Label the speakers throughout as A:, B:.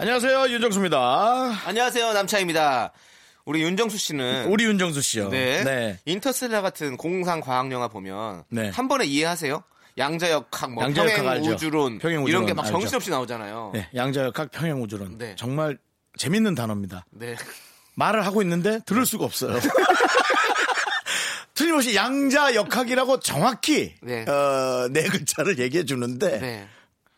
A: 안녕하세요 윤정수입니다.
B: 안녕하세요 남창입니다. 우리 윤정수 씨는
A: 우리 윤정수 씨요.
B: 네.
A: 네.
B: 인터스텔라 같은 공상 과학 영화 보면
A: 네.
B: 한 번에 이해하세요? 양자역학, 뭐
A: 양자역학
B: 평행
A: 알죠.
B: 우주론
A: 평행
B: 이런
A: 우주론
B: 게 막. 정신없이 나오잖아요.
A: 네, 양자역학 평행 우주론.
B: 네.
A: 정말 재밌는 단어입니다.
B: 네.
A: 말을 하고 있는데 들을 수가 없어요. 틀림없이 양자역학이라고 정확히
B: 네.
A: 어, 네 글자를 얘기해 주는데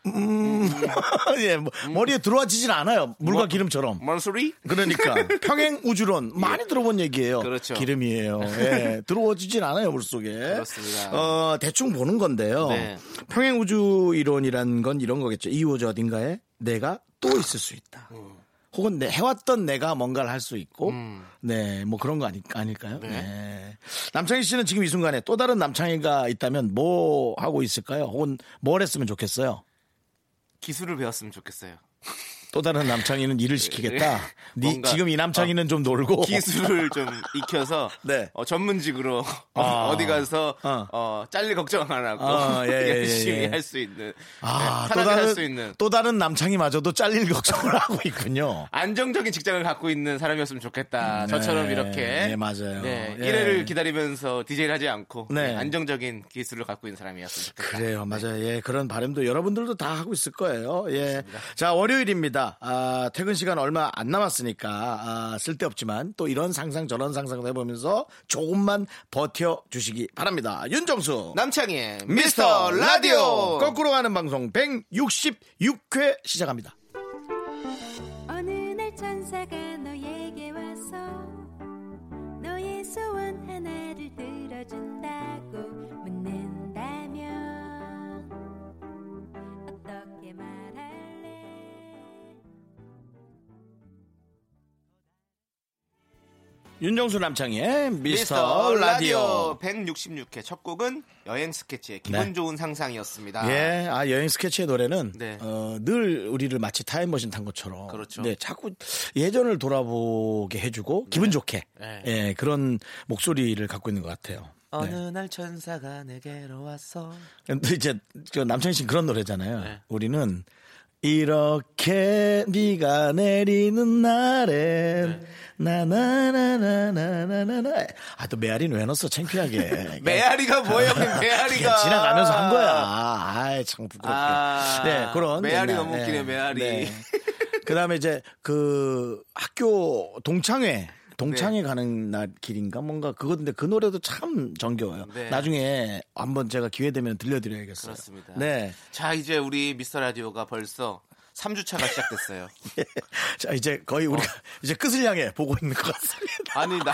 B: 네.
A: 예, 뭐, 머리에 들어와지진 않아요. 물과
B: 뭐-
A: 기름처럼.
B: 뭔 소리?
A: 그러니까 평행 우주론 많이 들어본 얘기예요.
B: 그렇죠.
A: 기름이에요. 예, 들어오지진 않아요 물 속에.
B: 그렇습니다.
A: 어, 대충 보는 건데요.
B: 네.
A: 평행 우주 이론이란 건 이런 거겠죠. 이 우주 어딘가에 내가 또 있을 수 있다. 혹은 내, 해왔던 내가 뭔가를 할 수 있고, 네, 뭐 그런 거 아니, 아닐까요? 네. 남창희 씨는 지금 이 순간에 또 다른 남창희가 있다면 뭐 하고 있을까요? 혹은 뭘 했으면 좋겠어요?
B: 기술을 배웠으면 좋겠어요.
A: 또 다른 남창희는 일을 시키겠다. 니,
B: 뭔가,
A: 지금 이 남창희는 좀 놀고.
B: 기술을 좀 익혀서
A: 네.
B: 어, 전문직으로
A: 아.
B: 어디 가서
A: 어.
B: 어, 잘릴 걱정 안 하고
A: 아, 예, 예,
B: 열심히
A: 예.
B: 할수 있는
A: 아,
B: 네, 또할수
A: 다른,
B: 있는
A: 또 다른 남창희마저도 잘릴 걱정을 하고 있군요.
B: 안정적인 직장을 갖고 있는 사람이었으면 좋겠다. 저처럼
A: 네,
B: 이렇게
A: 네, 맞아요.
B: 네,
A: 예.
B: 일회를 기다리면서 디제이를 하지 않고
A: 네.
B: 네, 안정적인 기술을 갖고 있는 사람이었으면 좋겠다.
A: 그래요, 맞아요. 예, 그런 바람도 여러분들도 다 하고 있을 거예요. 예. 자, 월요일입니다. 아, 퇴근 시간 얼마 안 남았으니까, 아, 쓸데없지만 또 이런 상상 저런 상상도 해보면서 조금만 버텨 주시기 바랍니다. 윤정수.
B: 남창희의
A: 미스터 라디오!
B: 거
A: 거꾸로 가는 방송 166회 시작합니다. 윤정수 남창희의 미스터,
B: 미스터
A: 라디오.
B: 라디오 166회 첫 곡은 여행 스케치의 기분
A: 네.
B: 좋은 상상이었습니다.
A: 예, 아, 여행 스케치의 노래는,
B: 네.
A: 어, 늘 우리를 마치 타임머신 탄 것처럼.
B: 그렇죠.
A: 네, 자꾸 예전을 돌아보게 해주고, 기분 좋게.
B: 네.
A: 예, 그런 목소리를 갖고 있는 것 같아요.
B: 어느
A: 네.
B: 날 천사가 내게로 왔어.
A: 근데 이제, 그 남창희 씨 그런 노래잖아요.
B: 네.
A: 우리는, 이렇게 비가 내리는 날엔,
B: 네.
A: 나나나나나나나. 아, 또 메아리는 왜 넣었어? 창피하게.
B: 메아리가 뭐예요? 메아리가
A: 지나가면서 한 거야. 아이, 참 부끄럽게.
B: 아,
A: 네, 그런.
B: 메아리 너무 웃기네, 메아리.
A: 그 다음에 이제 그 학교 동창회. 동창회
B: 네.
A: 가는 날 길인가 뭔가 그거인데 그 노래도 참 정겨워요.
B: 네.
A: 나중에 한번 제가 기회 되면 들려드려야겠어요.
B: 그렇습니다.
A: 네.
B: 자, 이제 우리 미스터 라디오가 벌써 3주차가 시작됐어요.
A: 자 이제 거의 우리가 이제 끝을 향해 보고 있는 것 같습니다.
B: 아니, 나.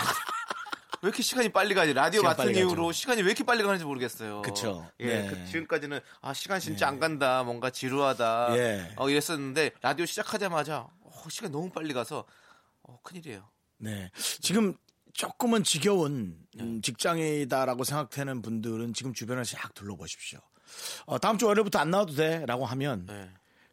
B: 왜 이렇게 시간이 빨리 가지? 라디오
A: 빨리
B: 이후로
A: 가죠.
B: 시간이 왜 이렇게 빨리 가는지 모르겠어요.
A: 그쵸.
B: 예,
A: 네.
B: 그 지금까지는 아 시간 진짜 안 간다, 뭔가 지루하다,
A: 예.
B: 어 이랬었는데 라디오 시작하자마자 어, 시간 너무 빨리 가서 어, 큰일이에요.
A: 네. 지금 조금은 지겨운
B: 네.
A: 음, 직장이다라고 생각되는 분들은 지금 주변을 싹 둘러보십시오. 어, 다음 주 월요일부터 안 나와도 돼? 라고 하면
B: 네.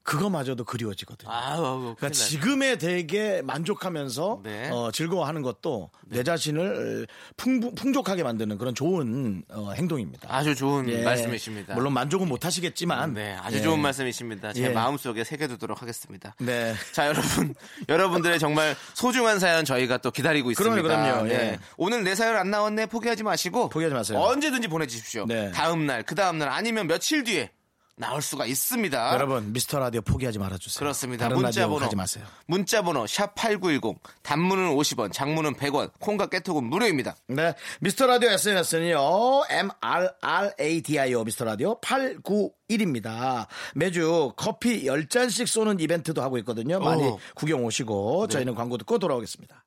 A: 그거마저도 그리워지거든요.
B: 아우, 아우
A: 그러니까. 지금에 되게 만족하면서
B: 네.
A: 어, 즐거워하는 것도 내 자신을 풍부, 풍족하게 만드는 그런 좋은 어, 행동입니다.
B: 아주 좋은
A: 예.
B: 말씀이십니다.
A: 물론 만족은 못 하시겠지만
B: 네, 아주
A: 예.
B: 좋은 말씀이십니다. 제
A: 예.
B: 마음속에 새겨두도록 하겠습니다.
A: 네.
B: 자, 여러분, 여러분들의 정말 소중한 사연 저희가 또 기다리고 있습니다.
A: 그럼요, 그럼요.
B: 네.
A: 예.
B: 오늘 내 사연 안 나왔네 포기하지 마시고
A: 포기하지 마세요.
B: 언제든지 보내 주십시오.
A: 네.
B: 다음 날, 그 다음 날 아니면 며칠 뒤에 나올 수가 있습니다.
A: 여러분 미스터 라디오 포기하지 말아주세요.
B: 그렇습니다.
A: 다른
B: 문자
A: 라디오
B: 번호
A: 가지 마세요.
B: 문자 번호 샵 8910 단문은 50원, 장문은 100원, 콩과 깨톡은 무료입니다.
A: 네. 미스터 라디오 SNS는요, MRRADIO 미스터 라디오 891입니다. 매주 커피 10잔씩 쏘는 이벤트도 하고 있거든요. 많이
B: 오.
A: 구경 오시고,
B: 네.
A: 저희는 광고 듣고 돌아오겠습니다.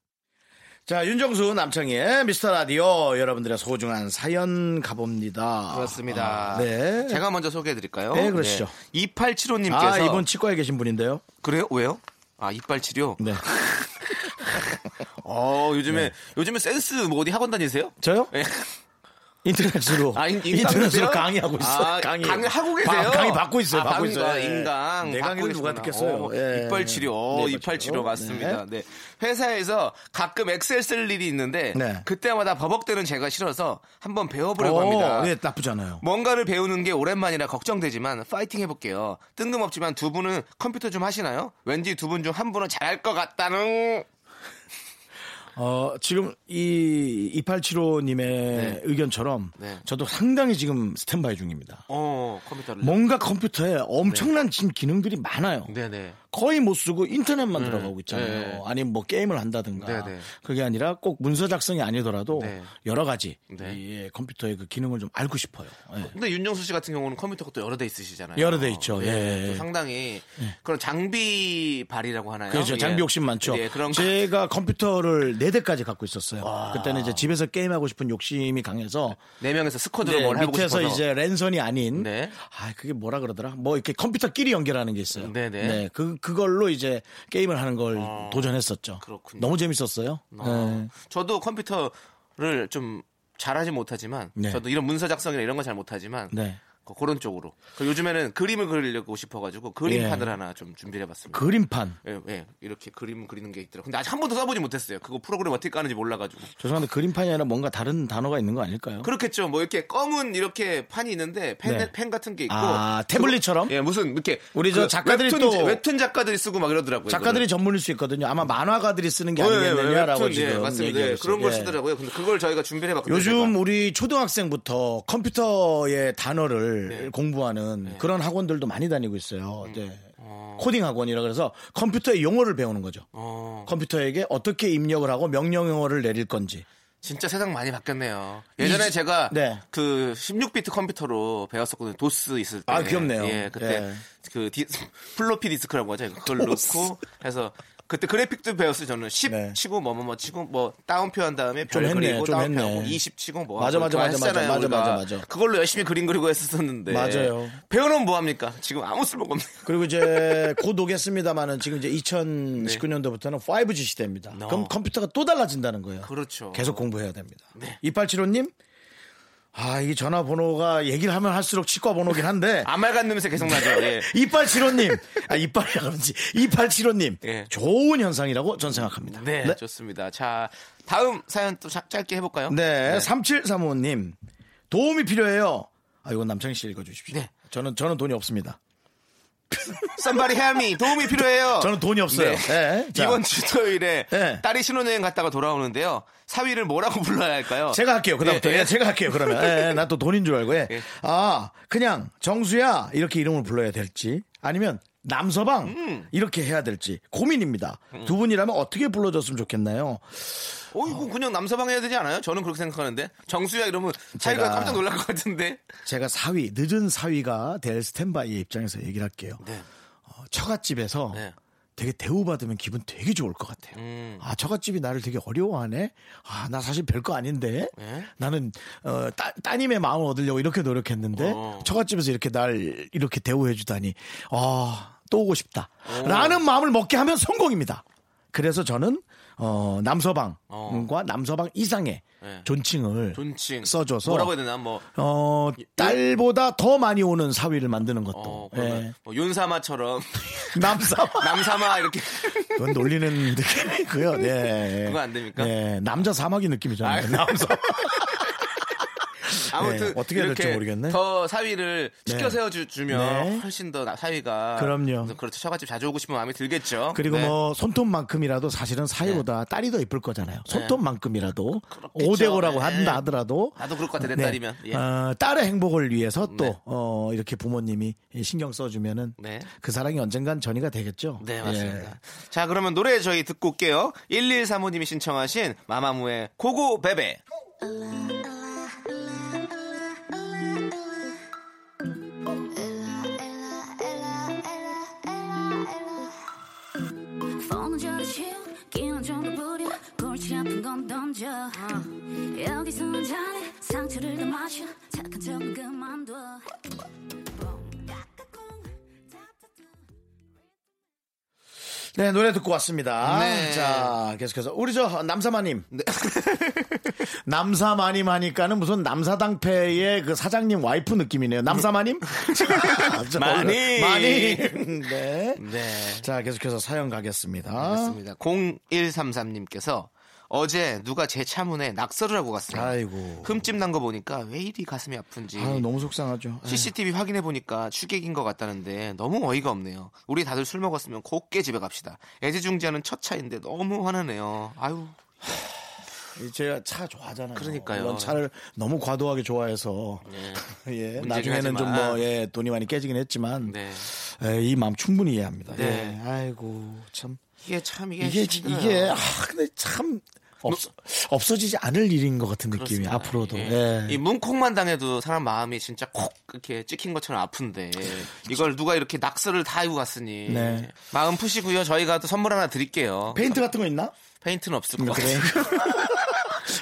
A: 자, 윤정수 남창희의 미스터 라디오 여러분들의 소중한 사연 가봅니다.
B: 그렇습니다.
A: 아, 네.
B: 제가 먼저 소개해 드릴까요?
A: 네, 그러시죠.
B: 2875님께서
A: 아, 이분 치과에 계신 분인데요.
B: 그래요? 왜요? 아 이빨 치료.
A: 네.
B: 어 요즘에 요즘에 센스 뭐 어디 학원 다니세요?
A: 저요?
B: 예.
A: 인터넷으로
B: 아, 인- 인강이세요?
A: 강의하고 있어요.
B: 아,
A: 강의.
B: 강의하고 계세요?
A: 바- 강의 받고 있어요.
B: 아,
A: 받고 있어요.
B: 아,
A: 예.
B: 인강.
A: 내 강의를 누가. 듣겠어요?
B: 어,
A: 예.
B: 이빨 치료. 어,
A: 네,
B: 이빨 치료
A: 네.
B: 맞습니다. 네. 회사에서 가끔 엑셀 쓸 일이 있는데
A: 네.
B: 그때마다 버벅대는 제가 싫어서 한번 배워보려고
A: 어,
B: 합니다.
A: 네, 나쁘잖아요.
B: 뭔가를 배우는 게 오랜만이라 걱정되지만 파이팅 해볼게요. 뜬금없지만 두 분은 컴퓨터 좀 하시나요? 왠지 두 분 중 한 분은 잘할 것 같다는.
A: 어, 지금 이 2875님의 의견처럼
B: 네.
A: 저도 상당히 지금 스탠바이 중입니다.
B: 어 컴퓨터를.
A: 뭔가 컴퓨터에 엄청난 지금 기능들이 많아요.
B: 네네.
A: 거의 못 쓰고 인터넷만 들어가고 있잖아요.
B: 네.
A: 아니면 뭐 게임을 한다든가.
B: 네, 네.
A: 그게 아니라 꼭 문서 작성이 아니더라도
B: 네.
A: 여러 가지
B: 네.
A: 이 컴퓨터의 그 기능을 좀 알고 싶어요. 예.
B: 근데 윤정수 씨 같은 경우는 컴퓨터가 또 여러 대 있으시잖아요.
A: 여러 대 있죠. 예.
B: 또 상당히 그런 장비 발이라고 하나요?
A: 그렇죠.
B: 예.
A: 장비 욕심 많죠.
B: 예, 그런 거.
A: 제가 컴퓨터를 네 대까지 갖고 있었어요. 그때는 이제 집에서 게임하고 싶은 욕심이 강해서
B: 네 명에서 스쿼드로
A: 네,
B: 뭘 해보고
A: 밑에서
B: 싶어서.
A: 이제 랜선이 아닌
B: 네.
A: 아 그게 뭐라 그러더라 뭐 이렇게 컴퓨터끼리 연결하는 게 있어요.
B: 네네.
A: 그 그걸로 이제 게임을 하는 걸 도전했었죠.
B: 그렇군요.
A: 너무 재밌었어요.
B: 어,
A: 네.
B: 저도 컴퓨터를 좀 잘하지 못하지만
A: 네.
B: 저도 이런 문서 작성이나 이런 거잘 못하지만
A: 네.
B: 그- 그런 쪽으로 그 요즘에는 그림을 그리려고 싶어가지고 그림판을
A: 예.
B: 하나 좀 준비해봤습니다.
A: 그림판.
B: 예, 예, 이렇게 그림 그리는 게 있더라고요. 근데 아직 한 번도 써보지 못했어요. 그거 프로그램 어떻게 까는지 몰라가지고.
A: 죄송한데 그림판이 아니라 뭔가 다른 단어가 있는 거 아닐까요?
B: 그렇겠죠. 뭐 이렇게 검은 이렇게 판이 있는데 펜,
A: 네.
B: 펜 같은 게 있고.
A: 아, 태블릿처럼?
B: 그거- 예, 무슨 이렇게
A: 우리 저
B: 그
A: 작가들이
B: 웹툰,
A: 또-
B: 웹툰 작가들이 쓰고 막 이러더라고요.
A: 작가들이
B: 그거를.
A: 전문일 수 있거든요. 아마 만화가들이 쓰는 게
B: 예, 예,
A: 아니겠느냐라고
B: 웹툰,
A: 지금
B: 예, 맞습니다. 예. 그런 걸
A: 예.
B: 쓰더라고요. 근데 그걸 저희가 준비를 해봤거든요.
A: 요즘
B: 제가.
A: 우리 초등학생부터 컴퓨터의 단어를
B: 네.
A: 공부하는 그런 학원들도 많이 다니고 있어요.
B: 음.
A: 네. 코딩 학원이라 그래서 컴퓨터의 용어를 배우는 거죠.
B: 어,
A: 컴퓨터에게 어떻게 입력을 하고 명령어를 내릴 건지.
B: 진짜 세상 많이 바뀌었네요. 예전에
A: 이-
B: 제가
A: 네.
B: 그 16비트 컴퓨터로 배웠었거든요. 도스 있을 때.
A: 아, 귀엽네요.
B: 예, 그때
A: 예.
B: 그 디, 플로피 디스크라고 하죠. 그걸 넣고 해서 그때 그래픽도 배웠어요. 저는 10
A: 네.
B: 치고 뭐 뭐 뭐 치고 뭐 따옴표 한 다음에 좀별
A: 했네,
B: 그리고
A: 좀
B: 따옴표
A: 했네.
B: 하고 20 치고 뭐
A: 맞아, 맞아, 맞아, 맞아, 맞아,
B: 우리가.
A: 맞아, 맞아.
B: 그걸로 열심히 그림 그리고 했었는데
A: 맞아요.
B: 배우면 뭐 합니까? 지금 아무 쓸모가 없네요.
A: 그리고 이제 곧 오겠습니다만은 지금 이제 2019년도부터는 5G 시대입니다.
B: 어.
A: 그럼 컴퓨터가 또 달라진다는 거예요.
B: 그렇죠.
A: 계속 공부해야 됩니다.
B: 네.
A: 2875님, 아, 이 전화번호가 얘기를 하면 할수록 치과 번호긴 한데.
B: 아말간 냄새 계속 나죠. 예.
A: 2875님, 아, 이빨이라 그런지. 2875님,
B: 예.
A: 좋은 현상이라고 전 생각합니다.
B: 네,
A: 네.
B: 좋습니다. 자, 다음 사연 또 자- 짧게 해볼까요?
A: 네, 3735님, 도움이 필요해요. 아, 이건 남창희 씨 읽어주십시오.
B: 네.
A: 저는, 저는 돈이 없습니다.
B: 썸바리 헤미 도움이 필요해요.
A: 저는 돈이 없어요.
B: 네.
A: 네, 자.
B: 이번 주 토요일에
A: 네.
B: 딸이 신혼여행 갔다가 돌아오는데요. 사위를 뭐라고 불러야 할까요?
A: 제가 할게요. 그다음부터.
B: 네,
A: 예, 제가 할게요. 그러면. 예, 난또 돈인 줄 알고. 예.
B: 예.
A: 아, 그냥 정수야 이렇게 이름을 불러야 될지 아니면 남서방
B: 음.
A: 이렇게 해야 될지 고민입니다. 두 분이라면 어떻게 불러줬으면 좋겠나요?
B: 어, 이거 그냥 남서방 해야 되지 않아요? 저는 그렇게 생각하는데. 정수야 이러면
A: 제가-
B: 깜짝 놀랄 것 같은데.
A: 제가 사위, 늦은 사위가 될 스탠바이의 입장에서 얘기를 할게요.
B: 네.
A: 어, 처갓집에서
B: 네.
A: 되게 대우받으면 기분 되게 좋을 것 같아요.
B: 음.
A: 아, 처갓집이 나를 되게 어려워하네? 아, 나 사실 별거 아닌데?
B: 네.
A: 나는, 어, 따, 따님의 마음을 얻으려고 이렇게 노력했는데,
B: 어.
A: 처갓집에서 이렇게 날 이렇게 대우해주다니, 아, 또 오고 싶다. 라는 마음을 먹게 하면 성공입니다. 그래서 저는, 어, 남서방과
B: 어.
A: 남서방 이상의
B: 네.
A: 존칭을
B: 존칭.
A: 써줘서,
B: 뭐라고 해야 되나? 뭐,
A: 어, 딸보다 더 많이 오는 사위를 만드는 것도.
B: 어,
A: 예.
B: 뭐 윤사마처럼.
A: 남사방.
B: 남사마 이렇게.
A: 그건 놀리는 느낌이고요. 네.
B: 그거 안 됩니까?
A: 네. 남자 사막이 느낌이잖아요.
B: 아,
A: 남사.
B: 아무튼
A: 네, 어떻게 될지 모르겠네.
B: 더 사위를 시켜
A: 네.
B: 세워 주면
A: 네.
B: 훨씬 더 나- 사위가
A: 그럼요.
B: 그렇죠 처갓집 자주 오고 싶은 마음이 들겠죠.
A: 그리고
B: 네.
A: 뭐 손톱만큼이라도 사실은 사이보다 딸이 더 이쁠 거잖아요. 손톱만큼이라도
B: 그렇겠죠.
A: 5대5라고
B: 네.
A: 한다 하더라도
B: 나도 그럴 것 같아 내 딸이면. 예.
A: 어, 딸의 행복을 위해서 또
B: 네.
A: 어, 이렇게 부모님이 신경 써주면은
B: 네.
A: 그 사랑이 언젠간 전이가 되겠죠.
B: 네,
A: 예.
B: 맞습니다. 자, 그러면 노래 저희 듣고 올게요. 1135님이 신청하신 마마무의 고고 베베.
C: 건 던져 여기서는 자네 상처를 더 마셔 착한 척은 그만둬.
A: 네, 노래 듣고 왔습니다.
B: 네.
A: 자, 계속해서. 우리 저, 남사마님. 남사마님 하니까는 무슨 남사당패의 그 사장님 와이프 느낌이네요. 남사마님? 자,
B: 마님.
A: 마님. 네.
B: 네.
A: 자, 계속해서 사연 가겠습니다.
B: 맞습니다. 0133님께서 어제 누가 제 차 문에 낙서를 하고 갔어요.
A: 아이고.
B: 흠집 난 거 보니까 왜 이리 가슴이 아픈지.
A: 아유, 너무 속상하죠.
B: CCTV 확인해 보니까 추객인 것 같다는데 너무 어이가 없네요. 우리 다들 술 먹었으면 곱게 집에 갑시다. 애지중지하는 첫 차인데 너무 화나네요. 아유.
A: 이 제가 차 좋아하잖아요.
B: 그러니까요.
A: 물론 차를 너무 과도하게 좋아해서 예,
B: 문제긴
A: 나중에는 좀. 뭐 예, 돈이 많이 깨지긴 했지만
B: 네.
A: 예, 이 마음 충분히 이해합니다.
B: 네.
A: 예, 아이고 참
B: 이게 참 이게
A: 이게. 이게 아 근데 참 없어, 없어지지 않을 일인 것 같은 느낌이
B: 그렇습니다.
A: 앞으로도
B: 예.
A: 예.
B: 이 문콕만 당해도 사람 마음이 진짜 콕 이렇게 찍힌 것처럼 아픈데 이걸 누가 이렇게 낙서를 다 하고 갔으니
A: 네.
B: 마음 푸시고요. 저희가 또 선물 하나 드릴게요.
A: 페인트 같은 거 있나?
B: 페인트는 없을 것
A: 그래.
B: 같아요.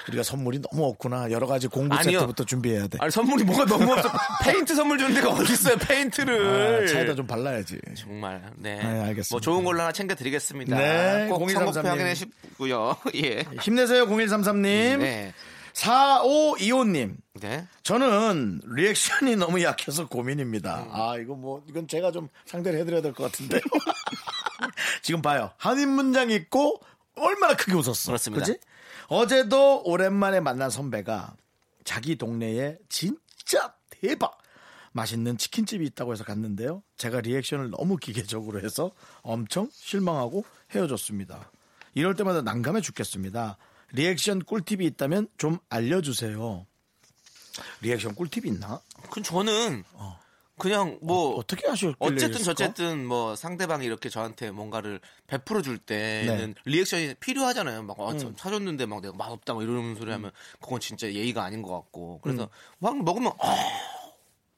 A: 우리가 선물이 너무 없구나. 여러 가지 공구
B: 아니요.
A: 세트부터 준비해야 돼.
B: 아니 선물이 뭐가 너무 없어. 페인트 선물 주는 데가 어디 있어요? 페인트를.
A: 아, 차에다 좀 발라야지.
B: 정말 네.
A: 네, 알겠습니다.
B: 뭐 좋은 걸로 하나 챙겨 드리겠습니다.
A: 네, 꼭0233
B: 선곡표
A: 님.
B: 확인해 주시고요. 예.
A: 힘내세요, 0133님.
B: 네.
A: 4525님.
B: 네.
A: 저는 리액션이 너무 약해서 고민입니다. 아, 이거 뭐, 이건 제가 좀 상대를 해드려야 될 것 같은데. 지금 봐요. 한인 문장 있고 얼마나 크게 웃었어.
B: 그렇습니다.
A: 그지? 어제도 오랜만에 만난 선배가 자기 동네에 진짜 대박 맛있는 치킨집이 있다고 해서 갔는데요. 제가 리액션을 너무 기계적으로 해서 엄청 실망하고 헤어졌습니다. 이럴 때마다 난감해 죽겠습니다. 리액션 꿀팁이 있다면 좀 알려주세요. 리액션 꿀팁이 있나?
B: 그 저는 그냥 뭐
A: 어떻게 하셨길래
B: 어쨌든
A: 이랬을까?
B: 저쨌든 뭐 상대방이 이렇게 저한테 뭔가를 베풀어 줄 때는
A: 네.
B: 리액션이 필요하잖아요. 막 어,
A: 음.
B: 저 사줬는데 막 내가 맛없다 막 이러는 소리 하면 그건 진짜 예의가 아닌 것 같고 그래서
A: 음.
B: 막 먹으면 어,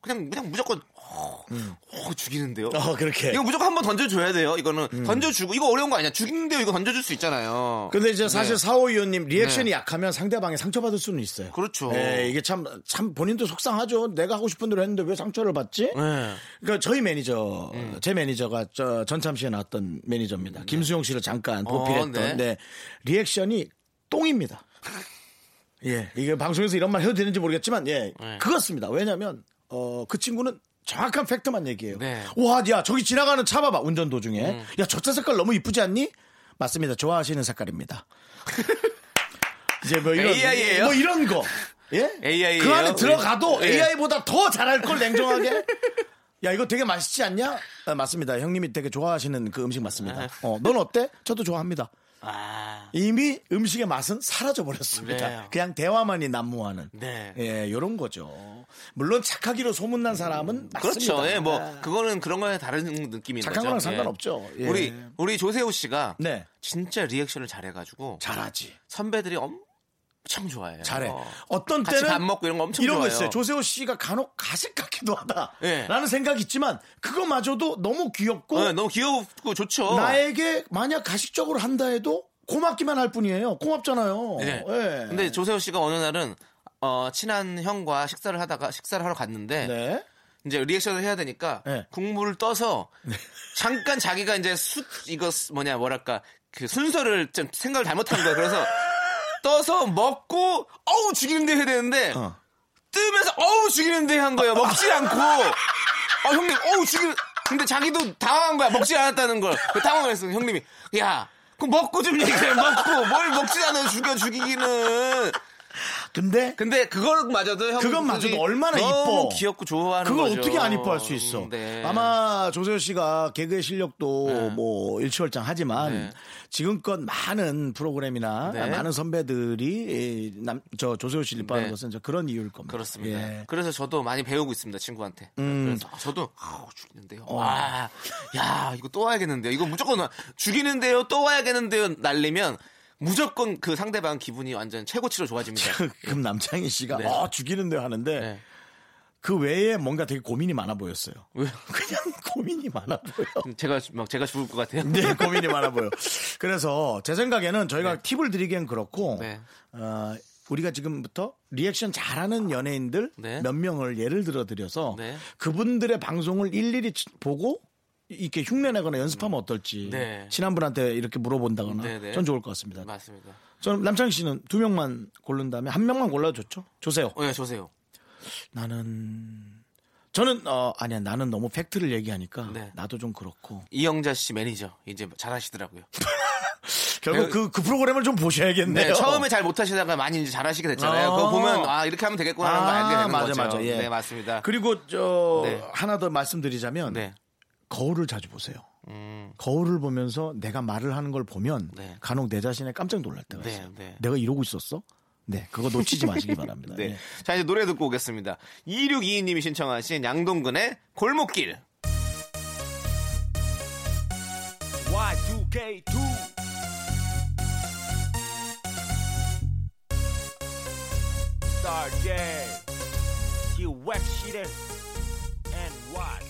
B: 그냥 그냥 무조건 어, 어, 죽이는데요.
A: 어, 그렇게.
B: 이거 무조건 한번 던져줘야 돼요. 이거는 던져주고 이거 어려운 거 아니야. 죽이는데요. 이거 던져줄 수 있잖아요.
A: 근데 이제 사실
B: 네.
A: 사오위원님 리액션이 약하면 상대방이 상처받을 수는 있어요.
B: 그렇죠.
A: 네, 이게 참, 참 본인도 속상하죠. 내가 하고 싶은 대로 했는데 왜 상처를 받지?
B: 네. 음.
A: 그러니까 저희 매니저, 제 매니저가 저 전참시에 나왔던 매니저입니다. 김수용 씨를 잠깐 보필했던.
B: 네.
A: 네. 리액션이 똥입니다. 예, 이게 방송에서 이런 말 해도 되는지 모르겠지만, 예,
B: 네.
A: 그렇습니다. 왜냐면, 어, 그 친구는 정확한 팩트만 얘기해요.
B: 네.
A: 와, 야, 저기 지나가는 차 봐봐, 운전 도중에.
B: 음.
A: 야, 저 차 색깔 너무 이쁘지 않니? 맞습니다. 좋아하시는 색깔입니다. 이제 뭐 이런,
B: AI 예요?
A: 뭐 이런 거. 예?
B: AI 예요?
A: 그 안에 들어가도
B: 예.
A: AI보다 더 잘할 걸 냉정하게. 야, 이거 되게 맛있지 않냐? 아, 맞습니다. 형님이 되게 좋아하시는 그 음식 맞습니다. 어, 넌 어때? 저도 좋아합니다.
B: 아,
A: 이미 음식의 맛은 사라져 버렸습니다.
B: 네.
A: 그냥 대화만이 난무하는.
B: 네.
A: 예, 요런 거죠. 물론 착하기로 소문난 사람은 맞습니다.
B: 그렇죠. 예, 뭐
A: 아,
B: 그거는 그런 거에 다른 느낌인
A: 착한
B: 거죠.
A: 거랑
B: 예.
A: 상관없죠. 예.
B: 우리 우리 조세호 씨가
A: 네.
B: 진짜 리액션을 잘해 가지고
A: 잘하지.
B: 선배들이 엄 청 좋아해요.
A: 잘해. 어떤 때는
B: 밥 먹고 이런 거 엄청
A: 이런 거
B: 좋아해요.
A: 있어요. 조세호 씨가 간혹 가식 같기도 하다.
B: 예.
A: 라는 생각이 있지만 그거마저도 너무 귀엽고
B: 네, 너무 귀엽고 좋죠.
A: 나에게 만약 가식적으로 한다 해도 고맙기만 할 뿐이에요. 고맙잖아요.
B: 네.
A: 예.
B: 근데 조세호 씨가 어느 날은 어, 친한 형과 식사를 하다가 식사를 하러 갔는데
A: 네.
B: 이제 리액션을 해야 되니까
A: 네.
B: 국물을 떠서 잠깐 자기가 이제 수 이거 뭐냐 뭐랄까 그 순서를 좀 생각을 잘못한 거야. 그래서 떠서 먹고 어우 죽이는데 해야 되는데
A: 어.
B: 뜨면서 어우 죽이는데 한 거예요. 먹지 않고 어 형님 어우 죽이 근데 자기도 당황한 거야. 먹지 않았다는 걸. 그 당황했어. 형님이 야 그럼 먹고 좀 얘기해. 먹고 뭘 먹지 않아 죽여 죽이기는.
A: 근데
B: 근데 그걸마저도 형
A: 그것마저도 얼마나 이뻐.
B: 귀엽고 좋아하는
A: 그걸
B: 거죠.
A: 어떻게 안 이뻐할 수 있어?
B: 네.
A: 아마 조세호 씨가 개그의 실력도
B: 네.
A: 뭐 일치월장 하지만
B: 네.
A: 지금껏 많은 프로그램이나
B: 네.
A: 많은 선배들이 남, 저 조세호 씨를 이뻐하는
B: 네.
A: 것은 그런 이유일 겁니다.
B: 그렇습니다.
A: 예.
B: 그래서 저도 많이 배우고 있습니다 친구한테.
A: 음.
B: 그래서 저도 아우 죽이는데요.
A: 어.
B: 와, 야 이거 또 와야겠는데요. 이거 무조건 와- 죽이는데요. 또 와야겠는데요. 날리면 무조건 그 상대방 기분이 완전 최고치로 좋아집니다.
A: 그럼 남창희 씨가
B: 네.
A: 어 죽이는데 하는데
B: 네.
A: 그 외에 뭔가 되게 고민이 많아 보였어요.
B: 왜?
A: 그냥 고민이 많아 보여.
B: 제가 막 제가 죽을 것 같아요.
A: 네, 고민이 많아 보여. 그래서 제 생각에는 저희가 팁을 드리기엔 그렇고
B: 네.
A: 어, 우리가 지금부터 리액션 잘하는 연예인들
B: 네.
A: 몇 명을 예를 들어 드려서
B: 네.
A: 그분들의 방송을 일일이 치- 보고 이렇게 흉내내거나 연습하면 어떨지
B: 네.
A: 친한 분한테 이렇게 물어본다거나
B: 네, 네.
A: 전 좋을 것 같습니다.
B: 맞습니다.
A: 저는 남창희 씨는 두 명만 고른 다음에 한 명만 골라도 좋죠. 조세요.
B: 어, 예, 조세요.
A: 나는 저는 어 아니야 나는 너무 팩트를 얘기하니까
B: 네.
A: 나도 좀 그렇고
B: 이영자 씨 매니저 이제 잘하시더라고요.
A: 결국 그, 그 프로그램을 좀 보셔야겠네요.
B: 네, 처음에 잘 못하시다가 많이 이제 잘하시게 됐잖아요.
A: 아.
B: 그거 보면 아 이렇게 하면 되겠구나 하는 걸 알게 되는
A: 맞아,
B: 거죠.
A: 맞아, 예.
B: 네, 맞습니다.
A: 그리고 저
B: 네.
A: 하나 더 말씀드리자면
B: 네.
A: 거울을 자주 보세요.
B: 음,
A: 거울을 보면서 내가 말을 하는 걸 보면
B: 네.
A: 간혹 내 자신에 깜짝 놀랄 때가
B: 네,
A: 있어요.
B: 네.
A: 내가 이러고 있었어? 네, 그거 놓치지 마시기 바랍니다.
B: 네.
A: 예.
B: 자, 이제 노래 듣고 오겠습니다. 2622님이 신청하신 양동근의 골목길.
D: Y2K2 Star J 기획 실행 NYDG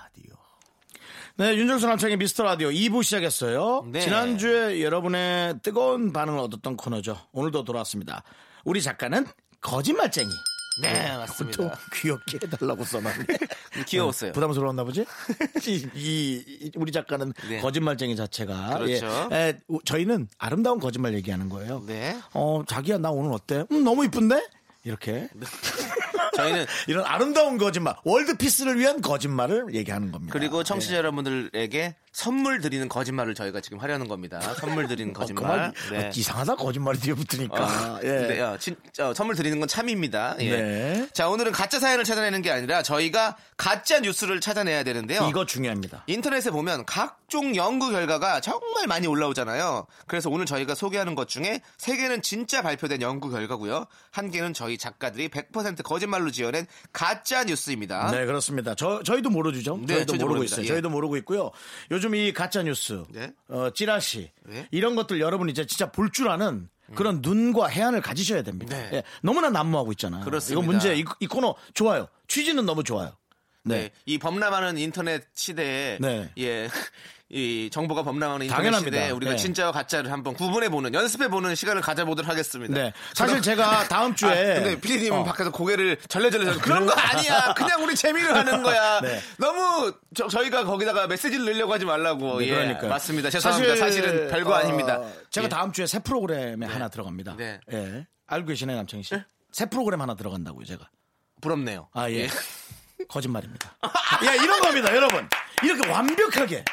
A: 네 윤정수 남창의 미스터 라디오 2부 시작했어요
B: 네.
A: 지난주에 여러분의 뜨거운 반응을 얻었던 코너죠 오늘도 돌아왔습니다 우리 작가는 거짓말쟁이
B: 네,
A: 또
B: 맞습니다.
A: 귀엽게 해달라고 써놨네
B: 귀여웠어요.
A: 부담스러웠나 보지? 이, 이- 이 우리 작가는
B: 네.
A: 거짓말쟁이 자체가
B: 그렇죠.
A: 예. 에, 우- 저희는 아름다운 거짓말 얘기하는 거예요.
B: 네.
A: 어 자기야 나 오늘 어때? 음, 너무 이쁜데? 이렇게
B: 저희는
A: 이런 아름다운 거짓말, world peace를 위한 거짓말을 얘기하는 겁니다.
B: 그리고 청취자 여러분들에게 선물 드리는 거짓말을 저희가 지금 하려는 겁니다. 선물 드리는
A: 어,
B: 거짓말.
A: 그만,
B: 네.
A: 어, 이상하다 거짓말이 뒤에 붙으니까.
B: 어,
A: 예.
B: 네, 어, 진, 어, 선물 드리는 건 참입니다. 예.
A: 네.
B: 자, 오늘은 가짜 사연을 찾아내는 게 아니라 저희가 가짜 뉴스를 찾아내야 되는데요.
A: 이거 중요합니다.
B: 인터넷에 보면 각종 연구 결과가 정말 많이 올라오잖아요. 그래서 오늘 저희가 소개하는 것 중에 세 개는 진짜 발표된 연구 결과고요. 한 개는 저희 작가들이 100% 거짓말 로 지어낸 가짜 뉴스입니다.
A: 네, 그렇습니다. 저, 저희도 모르죠.
B: 네,
A: 저희도
B: 저희도
A: 모르고
B: 모릅니다.
A: 있어요.
B: 예.
A: 저희도 모르고 있고요. 요즘 이 가짜 뉴스,
B: 네.
A: 어, 찌라시,
B: 네.
A: 이런 것들 여러분 이제 진짜 볼 줄 아는 그런 눈과 해안을 가지셔야 됩니다.
B: 네.
A: 예, 너무나 난무하고 있잖아요.
B: 그렇습니다.
A: 이거 문제, 이, 이 코너 좋아요. 취지는 너무 좋아요.
B: 네.
A: 네.
B: 이 범람하는 인터넷 시대에
A: 네.
B: 예. 이 정보가 범람하는 인터넷. 시대에 우리가
A: 네.
B: 진짜와 가짜를 한번 구분해 보는 연습해 보는 시간을 가져보도록 하겠습니다.
A: 네. 사실 제가 다음 주에.
B: 아, 근데 피디님은
A: 어.
B: 밖에서 고개를 절레절레 그런 거 아니야. 그냥 우리 재미로 하는 거야.
A: 네.
B: 너무 저, 저희가 거기다가 메시지를 넣으려고 하지 말라고.
A: 네,
B: 예,
A: 그러니까요.
B: 맞습니다. 죄송합니다. 사실, 은 별거
A: 어,
B: 아닙니다.
A: 제가
B: 예.
A: 다음 주에 새 프로그램에 하나 들어갑니다.
B: 네.
A: 예. 알고 계시나요, 남창희 씨? 새 프로그램 하나 들어간다고요, 제가.
B: 부럽네요.
A: 아, 예. 거짓말입니다. 야, 이런 겁니다, 여러분. 이렇게 완벽하게.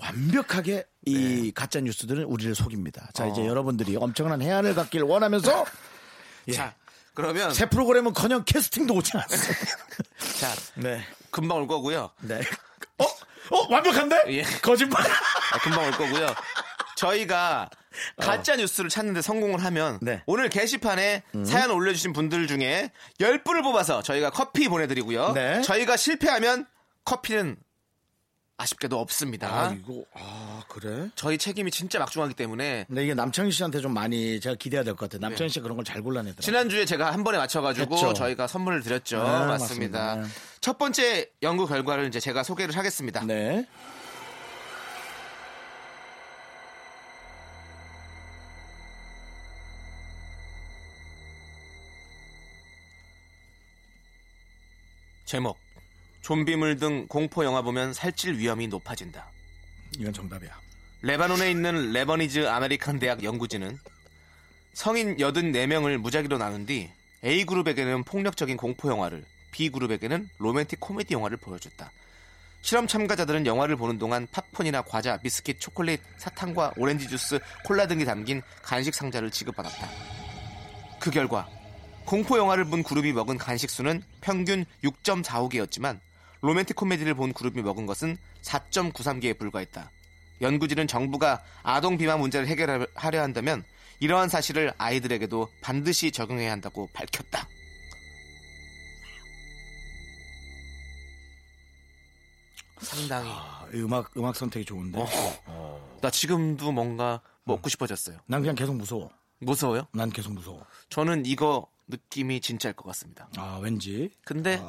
A: 완벽하게 이 가짜 뉴스들은 우리를 속입니다. 자, 이제 여러분들이 엄청난 해안을 갖길 원하면서 예.
B: 자, 그러면
A: 새 프로그램은 커녕 캐스팅도 오지 않습니다.
B: 자,
A: 네.
B: 금방 올 거고요.
A: 네. 어? 어, 완벽한데?
B: 예.
A: 거짓말.
B: 아, 금방 올 거고요. 저희가 가짜 뉴스를 찾는데 성공을 하면
A: 어. 네. 음.
B: 오늘 게시판에 사연 올려주신 분들 중에 10분을 뽑아서 저희가 커피 보내드리고요.
A: 네.
B: 저희가 실패하면 커피는 아쉽게도 없습니다.
A: 아, 이거, 아, 그래?
B: 저희 책임이 진짜 막중하기 때문에
A: 근데 이게 남창희 씨한테 좀 많이 제가 기대해야 될 것 같아요. 남창희 씨가 그런 걸 잘 골라내더라고요.
B: 지난주에 제가 한 번에 맞춰가지고
A: 했죠.
B: 저희가 선물을 드렸죠.
A: 네,
B: 맞습니다.
A: 맞습니다. 네.
B: 첫 번째 연구 결과를 이제 제가 소개를 하겠습니다.
A: 네.
B: 제목 좀비물 등 공포 영화 보면 살찔 위험이 높아진다.
A: 이건 정답이야.
B: 레바논에 있는 레버니즈 아메리칸 대학 연구진은 성인 84명을 무작위로 나눈 뒤 A그룹에게는 폭력적인 공포 영화를 B그룹에게는 로맨틱 코미디 영화를 보여줬다. 실험 참가자들은 영화를 보는 동안 팝콘이나 과자, 비스킷, 초콜릿, 사탕과 오렌지 주스, 콜라 등이 담긴 간식 상자를 지급받았다. 그 결과 공포 영화를 본 그룹이 먹은 간식 수는 평균 6.45개였지만 로맨틱 코미디를 본 그룹이 먹은 것은 4.93개에 불과했다. 연구진은 정부가 아동 비만 문제를 해결하려 한다면 이러한 사실을 아이들에게도 반드시 적용해야 한다고 밝혔다. 상당히.
A: 아, 음악 음악 선택이 좋은데.
B: 어. 나 지금도 뭔가 먹고 싶어졌어요.
A: 난 그냥 계속 무서워.
B: 무서워요?
A: 난 계속 무서워.
B: 저는 이거 느낌이 진짜일 것 같습니다.
A: 아 왠지.
B: 근데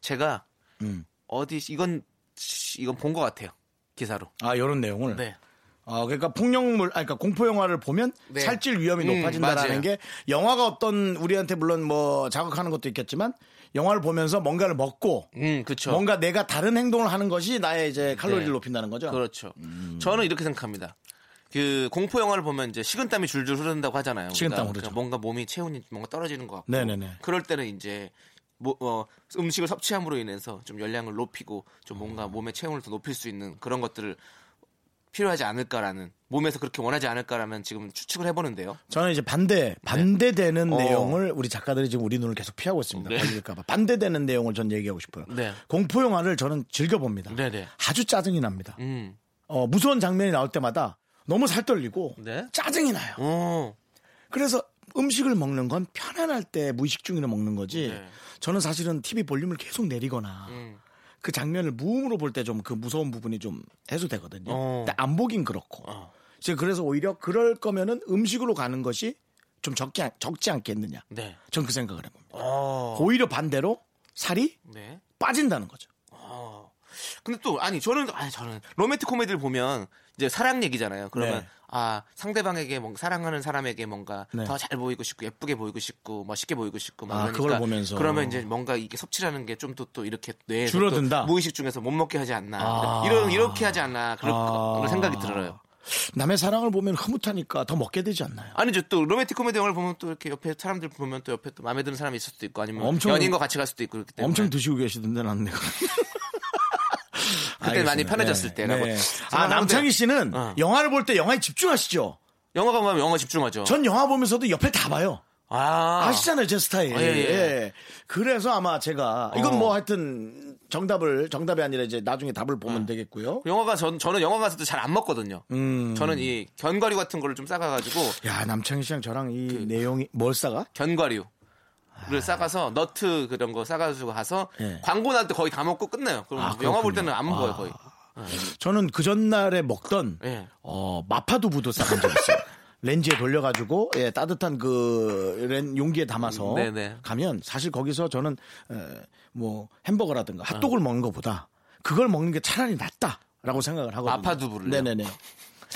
B: 제가
A: 음.
B: 어디 이건 이건 본 것 같아요. 기사로.
A: 아 이런 내용을.
B: 네.
A: 아, 그러니까 폭력물, 아, 그러니까 공포 영화를 보면
B: 네.
A: 살찔 위험이
B: 음,
A: 높아진다라는
B: 맞아요.
A: 게 영화가 어떤 우리한테 물론 뭐 자극하는 것도 있겠지만 영화를 보면서 뭔가를 먹고
B: 음, 그렇죠.
A: 뭔가 내가 다른 행동을 하는 것이 나의 이제 칼로리를
B: 네.
A: 높인다는 거죠.
B: 그렇죠.
A: 음.
B: 저는 이렇게 생각합니다. 그 공포 영화를 보면 이제 식은땀이 줄줄 흐른다고 하잖아요.
A: 식은땀
B: 그러니까
A: 흐르죠.
B: 뭔가 몸이 체온이 뭔가 떨어지는 것 같고.
A: 네네네.
B: 그럴 때는 이제 뭐, 어, 음식을 섭취함으로 인해서 좀 열량을 높이고 좀 뭔가 몸의 체온을 더 높일 수 있는 그런 것들을 필요하지 않을까라는 몸에서 그렇게 원하지 않을까라면 지금 추측을 해보는데요.
A: 저는 이제 반대, 반대되는
B: 어.
A: 내용을 우리 작가들이 지금 우리 눈을 계속 피하고 있습니다.
B: 네.
A: 걸릴까봐. 반대되는 내용을 전 얘기하고 싶어요.
B: 네.
A: 공포 영화를 저는 즐겨 봅니다.
B: 네네.
A: 아주 짜증이 납니다.
B: 음.
A: 어, 무서운 장면이 나올 때마다 너무 살떨리고
B: 네.
A: 짜증이 나요.
B: 어.
A: 그래서 음식을 먹는 건 편안할 때 무의식 중에는 먹는 거지.
B: 네.
A: 저는 사실은 TV 볼륨을 계속 내리거나
B: 음.
A: 그 장면을 무음으로 볼 때 좀 그 무서운 부분이 좀 해소되거든요.
B: 어.
A: 근데 안 보긴 그렇고.
B: 어.
A: 제가 그래서 오히려 그럴 거면은 음식으로 가는 것이 좀 적지, 않- 적지 않겠느냐.
B: 네.
A: 전 그 생각을 해봅니다.
B: 어.
A: 오히려 반대로 살이
B: 네.
A: 빠진다는 거죠.
B: 어. 근데 또 아니 저는 아니 저는 로맨틱 코미디를 보면 이제 사랑 얘기잖아요. 그러면
A: 네.
B: 아 상대방에게 뭔가 사랑하는 사람에게 뭔가
A: 네.
B: 더잘 보이고 싶고 예쁘게 보이고 싶고 멋있게 보이고 싶고 막
A: 아,
B: 그러니까
A: 그걸 보면서.
B: 그러면 이제 뭔가 이게 섭취라는 게 좀 또또 이렇게 뇌에
A: 줄어든다?
B: 무의식 중에서 못 먹게 하지 않나
A: 아.
B: 이런 이렇게 하지 않나 그런
A: 아.
B: 그런 생각이 들어요.
A: 남의 사랑을 보면 흐뭇하니까 더 먹게 되지 않나요?
B: 아니죠 또 로맨틱 코미디 영화를 보면 또 이렇게 옆에 사람들 보면 또 옆에 또 마음에 드는 사람이 있을 수도 있고 아니면
A: 엄청-
B: 연인과 같이 갈 수도 있고 그렇기 때문에
A: 엄청 드시고 계시던데 난 내가.
B: 그때 많이. 편해졌을 때라고
A: 아
B: 생각하는데
A: 남창희 씨는
B: 어.
A: 영화를 볼 때 영화에 집중하시죠.
B: 영화가 보면 영화 집중하죠.
A: 전 영화 보면서도 옆에 다 봐요.
B: 아.
A: 아시잖아요, 제 스타일.
B: 아, 예, 예.
A: 예. 그래서 아마 제가 이건
B: 어.
A: 뭐 하여튼 정답을 정답이 아니라 이제 나중에 답을
B: 어.
A: 보면 되겠고요.
B: 영화가 전 저는 영화 가서도 잘 안 먹거든요.
A: 음.
B: 저는 이 견과류 같은 거를 좀 싸가가지고
A: 야 남창희 씨랑 저랑 이
B: 그
A: 내용이 뭘 싸가?
B: 견과류 를 싸가서 너트 그런 거 싸가지고 가서
A: 아. 예.
B: 광고 날 때 거의 다 먹고 끝내요. 그럼
A: 아,
B: 영화 볼. 때는 안 먹어요
A: 아.
B: 거의.
A: 저는 그 전날에 먹던
B: 예.
A: 어, 마파두부도 싸본 적 있어요. 렌즈에 돌려가지고 예, 따뜻한 그 렌, 용기에 담아서
B: 네네.
A: 가면 사실 거기서 저는 에, 뭐 햄버거라든가 핫도그를 먹는 것보다 그걸 먹는 게 차라리 낫다라고 생각을 하거든요.
B: 마파두부를요?
A: 네네네.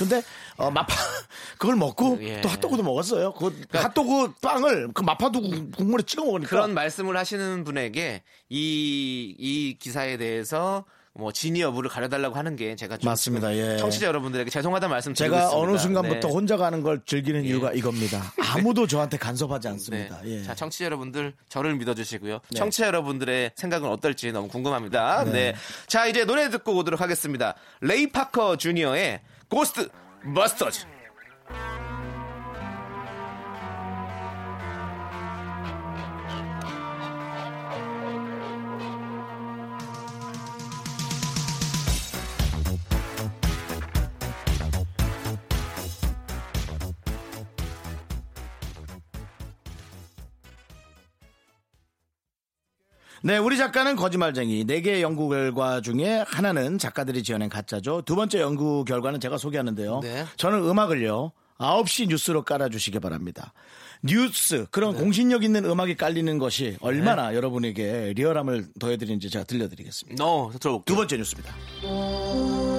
A: 근데 어, 마파 그걸 먹고
B: 예.
A: 또 핫도그도 먹었어요. 그 핫도그 빵을 그 마파두부 국물에 찍어 먹으니까
B: 그런 말씀을 하시는 분에게 이, 이 기사에 대해서 뭐 진위 여부를 가려달라고 하는 게 제가 좀
A: 맞습니다. 예.
B: 청취자 여러분들에게 죄송하다는 말씀 드리고
A: 제가
B: 있습니다.
A: 어느 순간부터
B: 네.
A: 혼자 가는 걸 즐기는 이유가 이겁니다. 아무도 저한테 간섭하지 않습니다.
B: 네.
A: 예.
B: 자, 청취자 여러분들 저를 믿어주시고요. 청취자 여러분들의 생각은 어떨지 너무 궁금합니다. 네. 자, 이제 노래 듣고 오도록 하겠습니다. 레이 파커 주니어의 고스트 버스터즈.
A: 네, 우리 작가는 거짓말쟁이. 네 개의 연구 결과 중에 하나는 작가들이 지어낸 가짜죠. 두 번째 연구 결과는 제가 소개하는데요.
B: 네.
A: 저는 음악을요. 9시 뉴스로 깔아주시기 바랍니다. 뉴스,
B: 네.
A: 그런 공신력 있는 음악이 깔리는 것이 얼마나 여러분에게 리얼함을 더해드리는지 제가 들려드리겠습니다.
B: 너 들어볼게요.
A: 두 번째 뉴스입니다.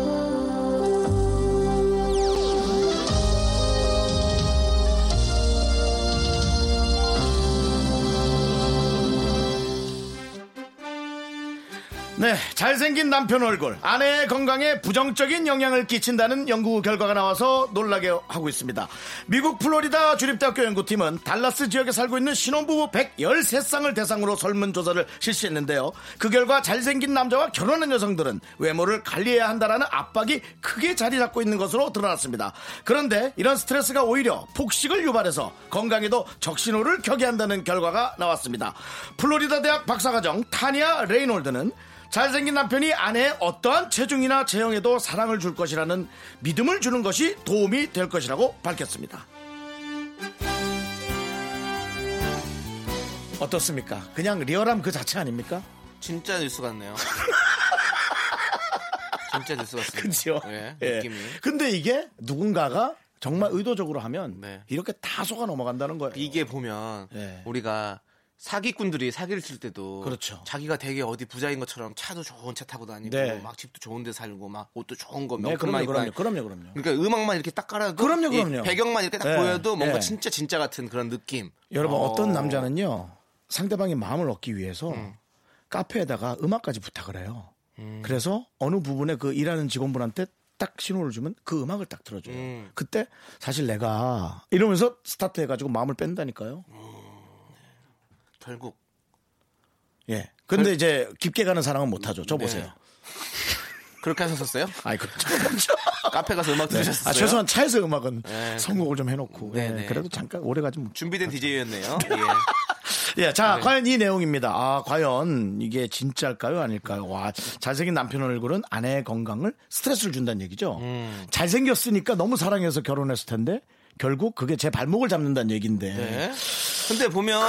A: 네, 잘생긴 남편 얼굴, 아내의 건강에 부정적인 영향을 끼친다는 연구 결과가 나와서 놀라게 하고 있습니다. 미국 플로리다 주립대학교 연구팀은 달라스 지역에 살고 있는 신혼부부 113쌍을 대상으로 설문조사를 실시했는데요. 그 결과 잘생긴 남자와 결혼한 여성들은 외모를 관리해야 한다라는 압박이 크게 자리 잡고 있는 것으로 드러났습니다. 그런데 이런 스트레스가 오히려 폭식을 유발해서 건강에도 적신호를 켜게 한다는 결과가 나왔습니다. 플로리다 대학 박사과정 타니아 레이놀드는 잘생긴 남편이 아내의 어떠한 체중이나 체형에도 사랑을 줄 것이라는 믿음을 주는 것이 도움이 될 것이라고 밝혔습니다. 어떻습니까? 그냥 리얼함 그 자체 아닙니까?
B: 진짜 뉴스 같네요. 진짜 뉴스 같습니다.
A: 그죠?
B: 예,
A: 예.
B: 느낌이.
A: 근데 이게 누군가가 정말 의도적으로 하면
B: 네.
A: 이렇게 다 속아 넘어간다는 거예요.
B: 이게 보면
A: 예.
B: 우리가 사기꾼들이 사기를 칠 때도
A: 그렇죠.
B: 자기가 되게 어디 부자인 것처럼 차도 좋은 차 타고 다니고
A: 네.
B: 막 집도 좋은 데 살고 막 옷도 좋은 거
A: 네,
B: 명품만
A: 그럼요,
B: 입고
A: 그럼요, 그럼요, 그럼요.
B: 그러니까 음악만 이렇게 딱 깔아도
A: 그럼요,
B: 이
A: 그럼요.
B: 배경만 이렇게 딱
A: 네,
B: 보여도 뭔가
A: 네.
B: 진짜 진짜 같은 그런 느낌.
A: 여러분
B: 어.
A: 어. 떤 남자는요 상대방의 마음을 얻기 위해서
B: 음.
A: 카페에다가 음악까지 부탁을 해요. 그래서 어느 부분에 그 일하는 직원분한테 딱 신호를 주면 그 음악을 딱 들어줘요.
B: 음.
A: 그때 사실 내가 이러면서 스타트 해가지고 마음을 뺀다니까요.
B: 결국
A: 예. 근데 이제 깊게 가는 사랑은 못하죠. 저 보세요.
B: 네. 그렇게 하셨었어요?
A: 아이 그렇죠.
B: 카페 가서 음악 들으셨어요?
A: 아 최소한 차에서 음악은
B: 네.
A: 선곡을 좀 해놓고.
B: 네,
A: 예,
B: 네.
A: 그래도 잠깐 오래 가지 못.
B: 준비된 DJ였네요. 예.
A: 예, 자,
B: 네.
A: 과연 이 내용입니다. 아, 과연 이게 진짜일까요? 아닐까요? 와, 잘생긴 남편 얼굴은 아내의 건강을 스트레스를 준다는 얘기죠.
B: 음.
A: 잘생겼으니까 너무 사랑해서 결혼했을 텐데, 결국 그게 제 발목을 잡는다는 얘기인데.
B: 네. 근데 보면.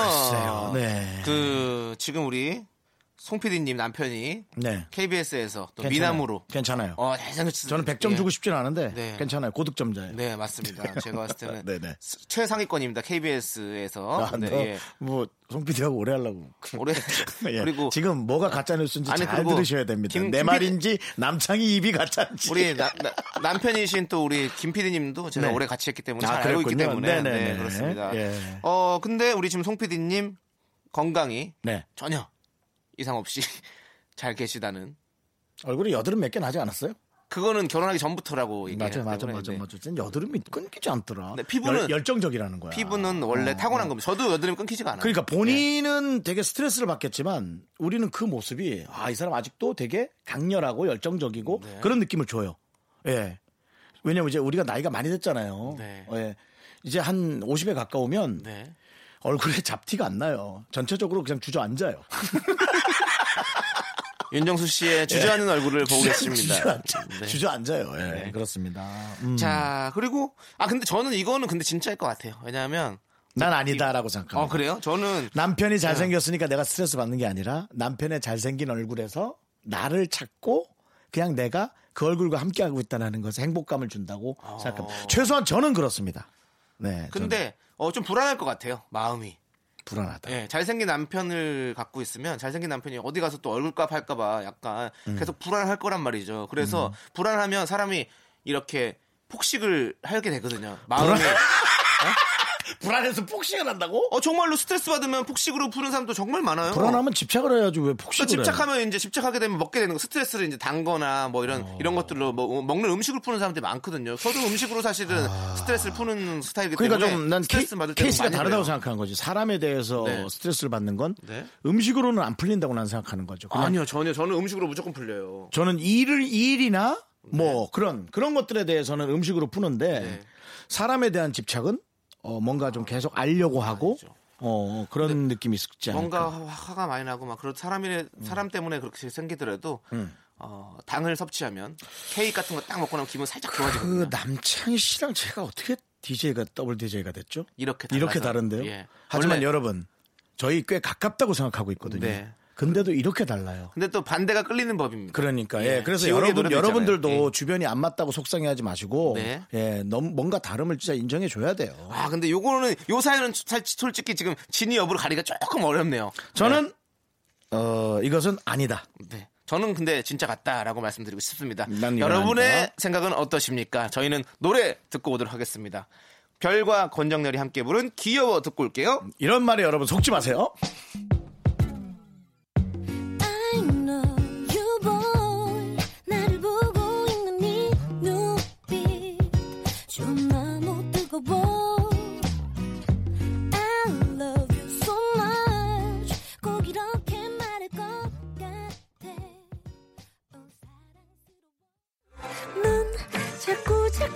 A: 네.
B: 그 지금 우리 송 PD님 남편이
A: 네.
B: KBS에서 또
A: 괜찮아요.
B: 미남으로
A: 괜찮아요.
B: 어.
A: 저는 100점
B: 예.
A: 주고 싶진 않은데,
B: 네.
A: 괜찮아요. 고득점자예요.
B: 네 맞습니다. 제가 봤을 때는
A: 네네.
B: 최상위권입니다. KBS에서.
A: 아,
B: 네,
A: 너,
B: 예.
A: 뭐, 송PD하고 오래 하려고.
B: 올해
A: 예.
B: 그리고
A: 지금 뭐가 가짜 뉴스인지
B: 아니,
A: 잘 들으셔야 됩니다.
B: 김-
A: 내
B: 김
A: 말인지 남창희 입이 가짜인지.
B: 우리 나- 나- 남편이신 또 우리 김 PD님도 제가
A: 네.
B: 오래 같이 했기 때문에
A: 아,
B: 잘 알고 있기. 때문에
A: 네네네.
B: 네, 그렇습니다.
A: 예.
B: 어 근데 우리 지금 송 PD님 건강이
A: 네.
B: 전혀 이상 없이 잘 계시다는
A: 얼굴이 여드름 몇 개 나지 않았어요?
B: 그거는 결혼하기 전부터라고.
A: 맞아, 맞아, 맞아, 맞아. 진 여드름이 끊기지 않더라.
B: 네, 피부는-
A: 열, 정적이라는 거야.
B: 피부는 원래
A: 어,
B: 타고난
A: 어.
B: 겁니다. 저도 여드름 끊기지가 않아요.
A: 그러니까 본인은 되게 스트레스를 받겠지만 우리는 그 모습이 아, 이 사람 아직도 되게 강렬하고 열정적이고
B: 네.
A: 그런 느낌을 줘요. 예. 왜냐면 이제 우리가 나이가 많이 됐잖아요.
B: 네.
A: 예. 이제 한 50에 가까우면
B: 네.
A: 얼굴에 잡티가 안 나요. 전체적으로 그냥 주저앉아요.
B: 윤정수 씨의 주저하는 얼굴을 보고 계십니다.
A: 주저앉아,
B: 네.
A: 주저앉아요. 예. 그렇습니다. 음.
B: 자 그리고 아 근데 저는 이거는 근데 진짜일 것 같아요. 왜냐하면
A: 난 아니다라고 생각합니다.
B: 어 그래요? 저는
A: 남편이 잘생겼으니까 내가 스트레스 받는 게 아니라 남편의 잘생긴 얼굴에서 나를 찾고 그냥 내가 그 얼굴과 함께하고 있다는 것에 행복감을 준다고 생각합니다. 최소한 저는 그렇습니다. 네.
B: 어. 근데 어, 좀 불안할 것 같아요. 마음이.
A: 불안하다.
B: 예, 잘생긴 남편을 갖고 있으면 잘생긴 남편이 어디 가서 또 얼굴값 할까봐 약간
A: 음.
B: 계속 불안할 거란 말이죠. 그래서 불안하면 사람이 이렇게 폭식을 하게 되거든요. 마음이.
A: 불안 해서 폭식을 한다고?
B: 어, 정말로 스트레스 받으면 폭식으로 푸는 사람도 정말 많아요.
A: 불안하면 집착을 해야지
B: 왜또
A: 폭식을 해?
B: 집착하면 이제 집착하게 되면 먹게 되는 거 스트레스를 이제 단거나 뭐 이런
A: 어.
B: 이런 것들로 뭐 먹는 음식을 푸는 사람들이 많거든요. 저도 음식으로 사실은 스트레스를 푸는 스타일이기
A: 그러니까
B: 때문에
A: 좀난
B: 스트레스 받을 때는
A: 케이스가
B: 많이
A: 다르다고
B: 그래요.
A: 생각하는 거지. 사람에 대해서
B: 네.
A: 스트레스를 받는 건
B: 네.
A: 음식으로는 안 풀린다고 난 생각하는 거죠.
B: 아니요 전혀 저는 음식으로 무조건 풀려요.
A: 저는 일을 일이나 뭐 그런 그런 것들에 대해서는 음식으로 푸는데
B: 네.
A: 사람에 대한 집착은 어, 뭔가 좀 계속 알려고 하고
B: 아니죠.
A: 어, 그런 느낌이 있지 않을까.
B: 뭔가 화- 화가 많이 나고 막 그런 사람이 사람 때문에 그렇게 생기더라도 어, 당을 섭취하면 케이크 같은 거 딱 먹고 나면 기분 살짝
A: 그
B: 좋아지거든요.
A: 남창희 씨랑 제가 어떻게 DJ가 더블 DJ가 됐죠?
B: 이렇게
A: 이렇게
B: 달라서.
A: 다른데요?
B: 예.
A: 하지만
B: 원래-
A: 여러분 저희 꽤 가깝다고 생각하고 있거든요.
B: 네.
A: 근데도 이렇게 달라요.
B: 근데 또 반대가 끌리는 법입니다.
A: 그러니까 예,
B: 예.
A: 그래서 여러분 여러분들도.
B: 예.
A: 주변이 안 맞다고 속상해하지 마시고
B: 네.
A: 예, 너무 뭔가 다름을 진짜 인정해 줘야 돼요.
B: 아 근데 요거는 요 사연은 살- 솔직히 지금 진위 여부를 가리기가 조금 어렵네요.
A: 저는 어 이것은 아니다.
B: 네. 저는 근데 진짜 같다라고 말씀드리고 싶습니다. 여러분의
A: 아니다.
B: 생각은 어떠십니까? 저희는 노래 듣고 오도록 하겠습니다. 별과 권정렬이 함께 부른 귀여워 듣고 올게요.
A: 이런 말에 여러분 속지 마세요.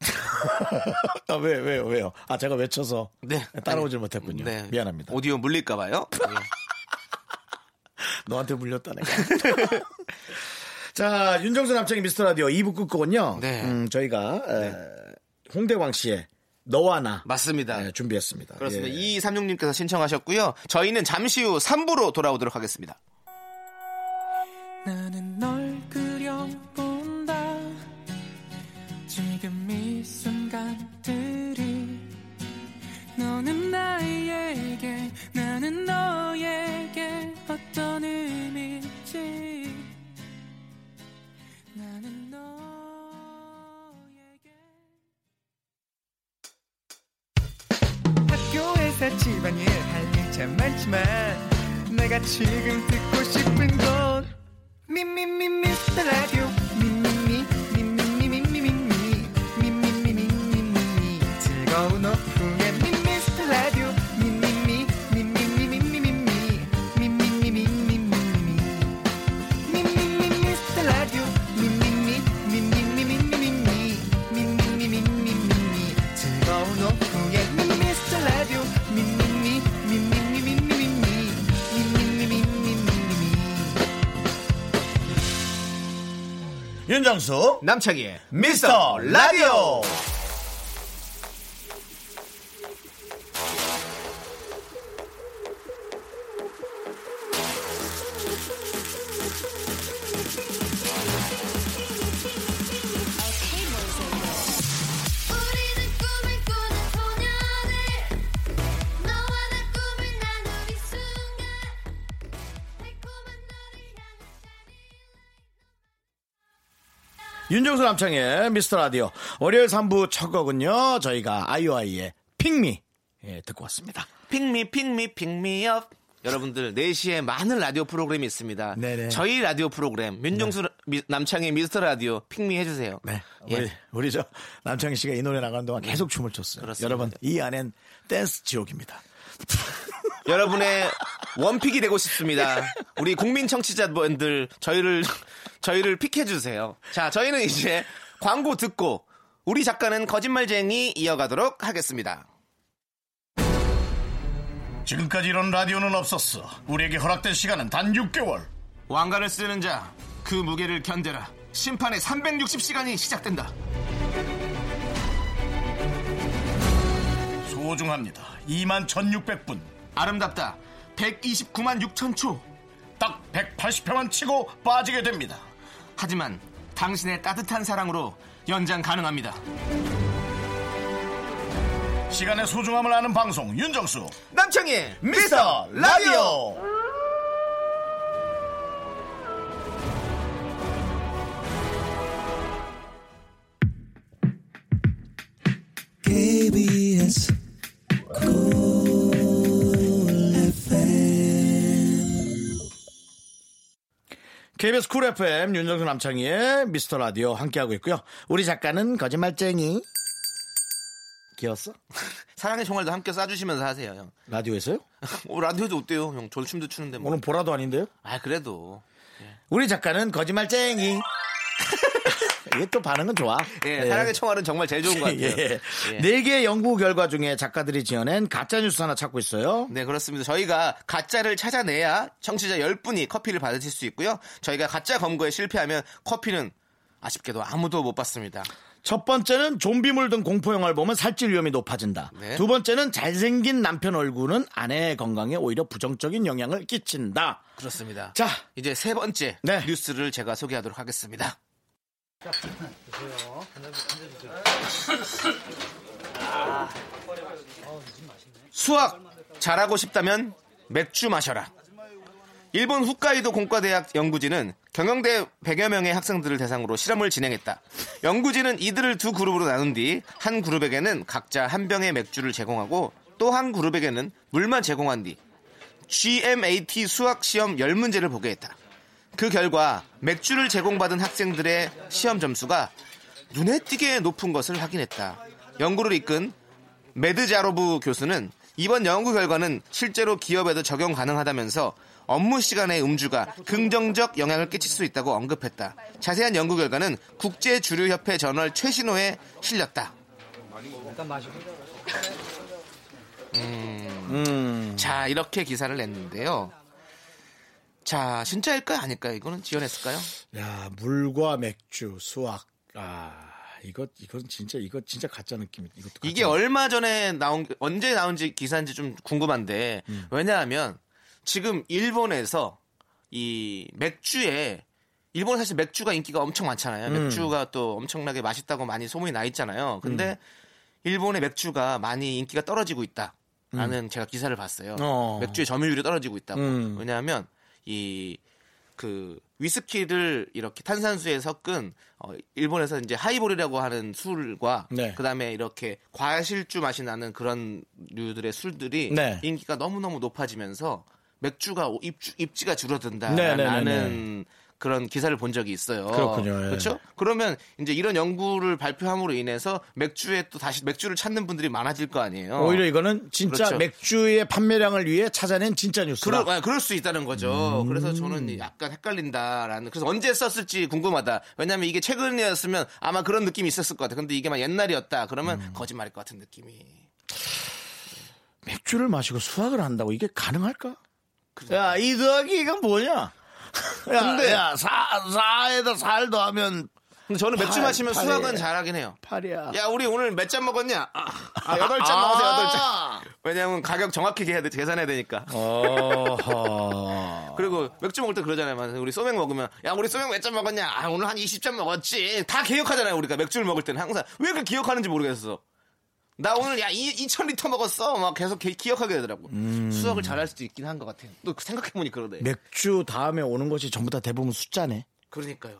A: 아, 왜, 왜요, 왜요? 아, 제가 외쳐서
B: 네.
A: 따라오질 못했군요.
B: 네.
A: 미안합니다.
B: 오디오 물릴까봐요.
A: 너한테 물렸다, 내가. 자, 윤정수 남창의 미스터 라디오 2부 끝곡은요.
B: 네.
A: 음, 저희가 에, 홍대광 씨의 너와 나
B: 맞습니다.
A: 네, 준비했습니다.
B: 그렇습니다.
A: 예.
B: 2236님께서 신청하셨고요. 저희는 잠시 후 3부로 돌아오도록 하겠습니다.
E: 나는 널 그려본다 지금 이 순간들이 너는 나에게 나는 너에게 어떤 의미일지. 나는 너에게. 학교에서 집안일 할 일 참 많지만 내가 지금 듣고 싶은 건 미미미 미스터 라디오 미미미
A: 윤정수
B: 남창희의
A: 미스터 라디오. 윤정수 남창의 미스터 라디오 월요일 3부 첫 곡은요. 저희가 아이오아이의 Pick Me 예, 듣고 왔습니다.
B: 핑미 핑미 핑미업 여러분들 4시에 많은 라디오 프로그램이 있습니다.
A: 네네.
B: 저희 라디오 프로그램 윤정수 미- 남창희 미스터 라디오 Pick me 해주세요.
A: 네.
B: 예.
A: 우리, 우리 저 남창희 씨가 이 노래 나가는 동안 계속 춤을 췄어요.
B: 그렇습니다.
A: 여러분, 이 안엔 댄스 지옥입니다.
B: 여러분의 one pick이 되고 싶습니다. 우리 국민 청취자분들 저희를 저희를 픽해 주세요. 자, 저희는 이제 광고 듣고 우리 작가는 거짓말쟁이 이어가도록 하겠습니다.
A: 지금까지 이런 라디오는 없었어. 우리에게 허락된 시간은 단 6개월.
B: 왕관을 쓰는 자, 그 무게를 견뎌라. 심판의 360시간이 시작된다.
A: 소중합니다. 2만 1600분.
B: 아름답다. 129만 6천 초.
A: 딱 180회만 치고 빠지게 됩니다.
B: 하지만 당신의 따뜻한 사랑으로 연장 가능합니다.
A: 시간의 소중함을 아는 방송 윤정수
B: 남창희
A: 미스터 라디오.
E: KBS
A: KBS 쿨 FM 윤정수 남창희의 미스터 라디오 함께하고 있고요. 우리 작가는 거짓말쟁이. 귀여웠어?
B: 사랑의 총알도 함께 쏴주시면서 하세요, 형.
A: 라디오에서요?
B: 오, 라디오도 어때요, 형? 졸춤도 추는데 뭐.
A: 오늘 보라도 아닌데요?
B: 아, 그래도.
A: 우리 작가는 거짓말쟁이. 이게 또 반응은 좋아.
B: 예,
A: 예.
B: 사랑의 총알은 정말 제일 좋은 것 같아요.
A: 예.
B: 예.
A: 네 개의 연구 결과 중에 작가들이 지어낸 가짜 뉴스 하나 찾고 있어요.
B: 네, 그렇습니다. 저희가 가짜를 찾아내야 청취자 10분이 커피를 받으실 수 있고요. 저희가 가짜 검거에 실패하면 커피는 아쉽게도 아무도 못 받습니다.
A: 첫 번째는 좀비물 등 공포 영화를 보면 살찔 위험이 높아진다.
B: 네.
A: 두 번째는 잘생긴 남편 얼굴은 아내의 건강에 오히려 부정적인 영향을 끼친다.
B: 그렇습니다.
A: 자,
B: 이제 세 번째
A: 네.
B: 뉴스를 제가 소개하도록 하겠습니다. 수학 잘하고 싶다면 맥주 마셔라. 일본 홋카이도 공과대학 연구진은 경영대 100여 명의 학생들을 대상으로 실험을 진행했다. 연구진은 이들을 두 그룹으로 나눈 뒤 한 그룹에게는 각자 한 병의 맥주를 제공하고 또 한 그룹에게는 물만 제공한 뒤 GMAT 수학 시험 10문제를 보게 했다. 그 결과 맥주를 제공받은 학생들의 시험 점수가 눈에 띄게 높은 것을 확인했다. 연구를 이끈 메드자로브 교수는 이번 연구 결과는 실제로 기업에도 적용 가능하다면서 업무 시간의 음주가 긍정적 영향을 끼칠 수 있다고 언급했다. 자세한 연구 결과는 국제주류협회 저널 최신호에 실렸다. 음, 자 이렇게 기사를 냈는데요. 자 진짜일까요 아닐까요? 이거는 지원했을까요?
A: 야 물과 맥주 수학 아 이거 이건 진짜 이거 진짜 가짜 느낌 이것도 가짜
B: 이게 얼마 전에 나온 언제 나온지 기사인지 좀 궁금한데
A: 음.
B: 왜냐하면 지금 일본에서 이 맥주에 일본 사실 맥주가 인기가 엄청 많잖아요.
A: 음.
B: 맥주가 또 엄청나게 맛있다고 많이 소문이 나 있잖아요. 근데 일본의 맥주가 많이 인기가 떨어지고 있다라는 제가 기사를 봤어요.
A: 음. 어.
B: 맥주의 점유율이 떨어지고 있다고.
A: 음.
B: 왜냐하면 이 그 위스키를 이렇게 탄산수에 섞은 어, 일본에서 이제 하이볼이라고 하는 술과
A: 네.
B: 그다음에 이렇게 과실주 맛이 나는 그런 류들의 술들이
A: 네.
B: 인기가 너무너무 높아지면서 맥주가 입주, 입지가
A: 네,
B: 줄어든다라는
A: 네, 네, 네.
B: 그런 기사를 본 적이 있어요.
A: 그렇군요, 예.
B: 그렇죠? 그러면 이제 이런 연구를 발표함으로 인해서 맥주에 또 다시 맥주를 찾는 분들이 많아질 거 아니에요.
A: 오히려 이거는 진짜
B: 그렇죠.
A: 맥주의 판매량을 위해 찾아낸 진짜 뉴스라
B: 그럴, 아, 그럴 수 있다는 거죠.
A: 음.
B: 그래서 저는 약간 헷갈린다라는. 그래서 언제 썼을지 궁금하다. 왜냐하면 이게 최근이었으면 아마 그런 느낌이 있었을 것 같아. 근데 이게 막 옛날이었다. 그러면
A: 음.
B: 거짓말일 것 같은 느낌이.
A: 맥주를 마시고 수학을 한다고 이게 가능할까? 야, 이 더하기 이건 뭐냐? 야,
B: 근데-
A: 야, 사, 사에다 살 더하면
B: 근데 저는 맥주
A: 팔,
B: 마시면
A: 팔이에요.
B: 수학은 잘하긴 해요.
A: 팔이야.
B: 야, 우리 오늘 몇 잔 먹었냐? 아, 아, 여덟 잔 먹었어, 여덟 잔.
A: 아.
B: 왜냐면 가격 정확히 해야 돼, 계산해야 되니까. 그리고 맥주 먹을 때 그러잖아요. 막 우리 소맥 먹으면 야 우리 소맥 몇 잔 먹었냐? 아 오늘 한 20잔 먹었지. 다 기억하잖아요. 우리가 맥주를 먹을 때는 항상 왜 그렇게 기억하는지 모르겠어. 나 오늘 야 2,000리터 먹었어. 막 계속 기, 기억하게 되더라고. 수학을 잘할 수도 있긴 한 것 같아요. 또 생각해보니 그러네.
A: 맥주 다음에 오는 것이 전부 다 대부분 숫자네.
B: 그러니까요.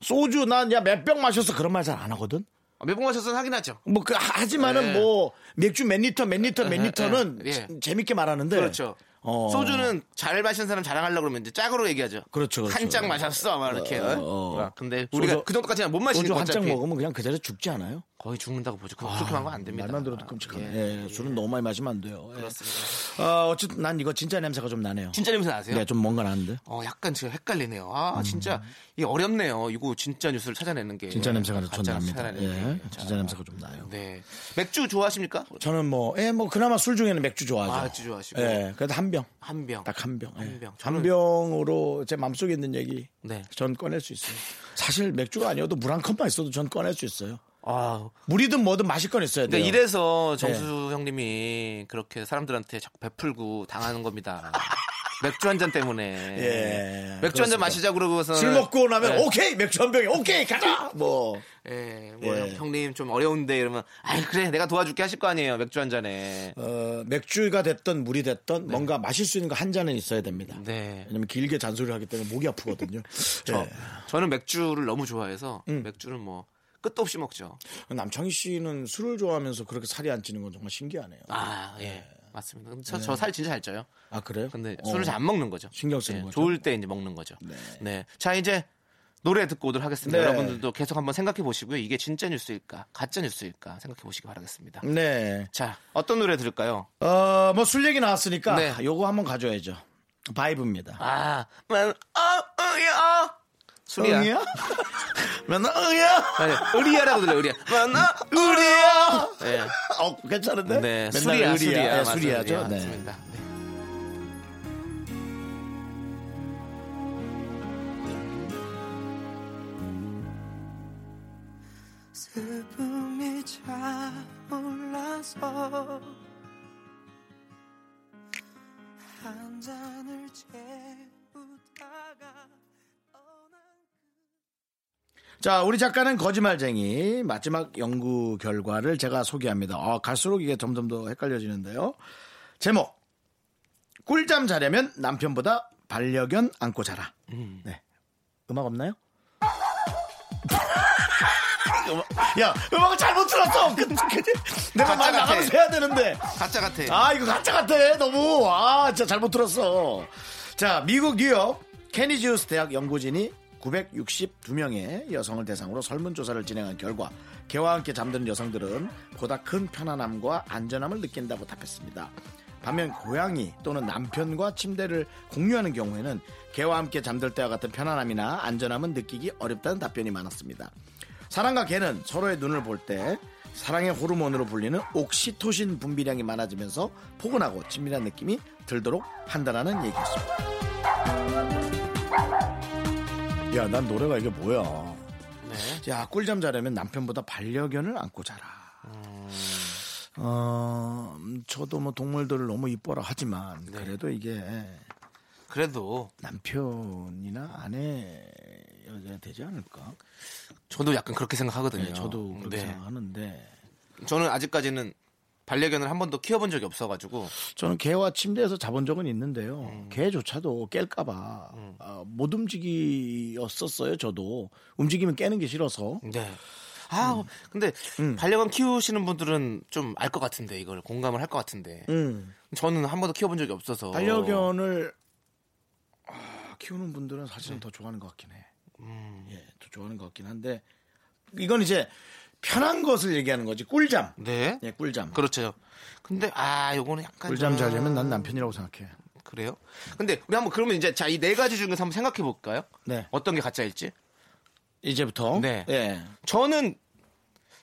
A: 소주 난 야 몇 병 마셨어 그런 말 잘 안 하거든.
B: 아, 몇번 마셨으면 하긴 하죠.
A: 뭐 그 하지만은
B: 네.
A: 뭐 맥주 몇 리터 몇 리터 몇
B: 예,
A: 리터는
B: 예, 예.
A: 재밌게 말하는데
B: 그렇죠.
A: 어.
B: 소주는 잘 마신 사람 자랑하려고 그러면 이제 짝으로 얘기하죠.
A: 그렇죠, 그렇죠.
B: 한짝 마셨어. 막 이렇게. 어,
A: 어.
B: 근데 우리가
A: 소주-
B: 그 정도까지는 못 마시니까
A: 소주 한잔
B: 어차피
A: 먹으면 그냥 그 자리에 죽지 않아요?
B: 거의 죽는다고 보죠. 그- 그렇게 하면 안 됩니다.
A: 말만 들어도 끔찍하네.
B: 예.
A: 예, 술은 너무 많이 마시면 안 돼요. 예.
B: 그렇습니다.
A: 어, 어쨌든 난 이거 진짜 냄새가 좀 나네요.
B: 진짜 냄새 나세요?
A: 네, 좀 뭔가 나는데.
B: 어, 약간 지금 헷갈리네요. 아, 진짜 이게 어렵네요. 이거 진짜 뉴스를 찾아내는 게.
A: 진짜 냄새가 좀 납니다. 예,
B: 게.
A: 진짜 냄새가 좀 나요.
B: 네. 맥주 좋아하십니까?
A: 저는 뭐, 예, 뭐 그나마 술 중에는 맥주 좋아하죠.
B: 아, 맥주 좋아하시고.
A: 예, 그래도 한 병.
B: 한 병.
A: 딱 한 병. 예.
B: 한 병.
A: 한 병으로 제 마음속에 있는 얘기
B: 네.
A: 전 꺼낼 수 있어요. 사실 맥주가 아니어도 물 한 컵만 있어도 전 꺼낼 수 있어요.
B: 아,
A: 물이든 뭐든 마실 건 있어야 돼요.
B: 근데 이래서
A: 네.
B: 정수 형님이 그렇게 사람들한테 자꾸 베풀고 당하는 겁니다. 맥주 한 잔 때문에.
A: 예,
B: 맥주 한 잔. 마시자 그러고서
A: 술 먹고 나면
B: 네.
A: 오케이 맥주 한 병에 오케이 가자 뭐
B: 예, 뭐
A: 예.
B: 형님 좀 어려운데 이러면 아이 그래 내가 도와줄게 하실 거 아니에요. 맥주 한 잔에.
A: 어, 맥주가 됐던 물이 됐던 뭔가 마실 수 있는 거 한 잔은 있어야 됩니다.
B: 네.
A: 왜냐면 길게 잔소리를 하기 때문에 목이 아프거든요.
B: 저,
A: 예.
B: 저는 맥주를 너무 좋아해서
A: 음.
B: 맥주는 뭐 끝도 없이 먹죠.
A: 남창희 씨는 술을 좋아하면서 그렇게 살이 안 찌는 건 정말 신기하네요.
B: 아, 예. 맞습니다. 근데 저, 저살 진짜 잘 쪄요.
A: 아 그래요?
B: 근데
A: 어.
B: 술을 잘 안 먹는 거죠.
A: 신경 쓰는
B: 예,
A: 거죠.
B: 좋을 때 이제 먹는 거죠. 네. 자, 이제 노래 듣고 오도록 하겠습니다.
A: 네.
B: 여러분들도 계속 한번 생각해 보시고요. 이게 진짜 뉴스일까? 가짜 뉴스일까? 생각해 보시기 바라겠습니다.
A: 네.
B: 자, 어떤 노래 들을까요?
A: 어, 뭐 술 얘기 나왔으니까
B: 네.
A: 요거 한번 가져야죠. 바이브입니다.
B: 아, 맨, 어, 으야, 어. 술이야.
A: 응이야? 맨날 응이야?
B: 아니, 의리야라고 들려요, 의리야. 맨날
A: 의리야?
B: 예.
A: 어, 괜찮은데?
B: 네,
A: 맨날
B: 술이야,
A: 의리야.
B: 술이야.
A: 예,
B: 맞습니다.
A: 술이야죠.
B: 예,
A: 네.
B: 맞습니다. 네.
E: 슬픔이 차올라서 한 잔을 채우다가
A: 자, 우리 작가는 거짓말쟁이 마지막 연구 결과를 제가 소개합니다. 아, 갈수록 이게 점점 더 헷갈려지는데요. 제목. 꿀잠 자려면 남편보다 반려견 안고 자라. 네. 음악 없나요? 야, 음악을 잘못 들었어. 그, 그, 내가 말. 나가면서 해야 되는데.
B: 가짜 같아.
A: 아, 이거 가짜 같아. 너무. 아, 진짜 잘못 들었어. 자, 미국 뉴욕 케니지우스 대학 연구진이 962명의 여성을 대상으로 설문조사를 진행한 결과 개와 함께 잠드는 여성들은 보다 큰 편안함과 안전함을 느낀다고 답했습니다. 반면 고양이 또는 남편과 침대를 공유하는 경우에는 개와 함께 잠들 때와 같은 편안함이나 안전함은 느끼기 어렵다는 답변이 많았습니다. 사람과 개는 서로의 눈을 볼 때 사랑의 호르몬으로 불리는 옥시토신 분비량이 많아지면서 포근하고 친밀한 느낌이 들도록 한다라는 얘기였습니다. 야, 난 노래가 이게 뭐야?
B: 네.
A: 야, 꿀잠 자려면 남편보다 반려견을 안고 자라. 어, 음, 저도 뭐 동물들을 너무 이뻐라 하지만 그래도 이게
B: 그래도
A: 남편이나 아내여야 되지 않을까?
B: 저도 약간 그렇게 생각하거든요.
A: 네, 저도 그렇게
B: 네.
A: 생각하는데
B: 저는 아직까지는 반려견을 한 번도 키워본 적이 없어가지고
A: 저는 개와 침대에서 자본 적은 있는데요.
B: 음.
A: 개조차도 깰까봐 아, 못 움직이었었어요. 저도 움직이면 깨는 게 싫어서.
B: 네. 아, 근데 반려견 키우시는 분들은 좀 알 것 같은데 이걸 공감을 할 것 같은데
A: 음.
B: 저는 한 번도 키워본 적이 없어서
A: 반려견을 아, 키우는 분들은
B: 네.
A: 사실은 더 좋아하는 것 같긴 해.
B: 음.
A: 예, 더 좋아하는 것 같긴 한데 이건 이제 편한 것을 얘기하는 거지. 꿀잠.
B: 네.
A: 예, 꿀잠.
B: 그렇죠. 근데 아, 요거는 약간
A: 꿀잠
B: 좀-
A: 자려면 난 남편이라고 생각해.
B: 그래요? 근데 우리 한번 그러면 이제 자 이 네 가지 중에서 한번 생각해 볼까요?
A: 네.
B: 어떤 게 가짜일지?
A: 이제부터.
B: 네.
A: 예.
B: 저는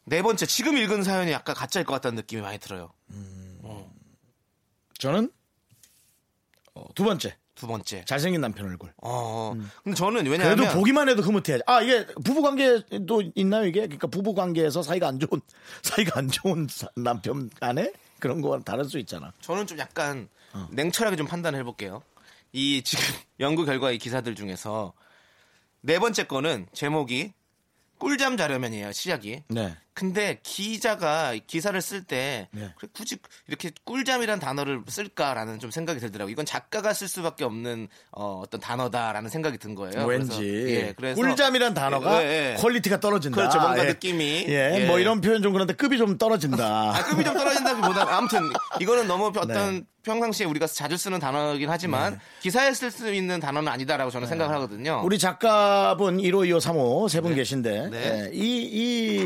B: 네 번째 지금 읽은 사연이 약간 가짜일 것 같다는 느낌이 많이 들어요.
A: 저는 어, 두 번째.
B: 두 번째.
A: 잘생긴 남편 얼굴.
B: 어. 근데 저는
A: 그래도
B: 왜냐하면
A: 보기만 해도 흐뭇해야지. 아, 이게 부부 관계도 있나요, 이게? 그러니까 부부 관계에서 사이가 안 좋은, 사이가 안 좋은 사- 남편 아내? 그런 거랑 다를 수 있잖아.
B: 저는 좀 약간
A: 어.
B: 냉철하게 좀 판단을 해볼게요. 이 지금 연구 결과 이 기사들 중에서 네 번째 거는 제목이 꿀잠 자려면이에요 시작이.
A: 네.
B: 근데 기자가 기사를 쓸때
A: 네.
B: 굳이 이렇게 꿀잠이란 단어를 쓸까라는 좀 생각이 들더라고요. 이건 작가가 쓸 수밖에 없는 어, 떤 단어다라는 생각이 든 거예요.
A: 왠지.
B: 그래서, 예, 그래서
A: 꿀잠이란 단어가
B: 예, 예.
A: quality가 떨어진다.
B: 그렇죠. 뭔가
A: 예.
B: 느낌이.
A: 예,
B: 예.
A: 뭐 이런 표현 좀 그런데 급이 좀 떨어진다.
B: 아, 급이 좀 떨어진다기보다 아무튼 이거는 너무
A: 네.
B: 어떤 평상시에 우리가 자주 쓰는 단어이긴 하지만 기사에 쓸 수 있는 단어는 아니다라고 저는 생각을 하거든요.
A: 우리 작가분 1호, 2호, 3호 세 분 계신데
B: 네.
A: 예, 이,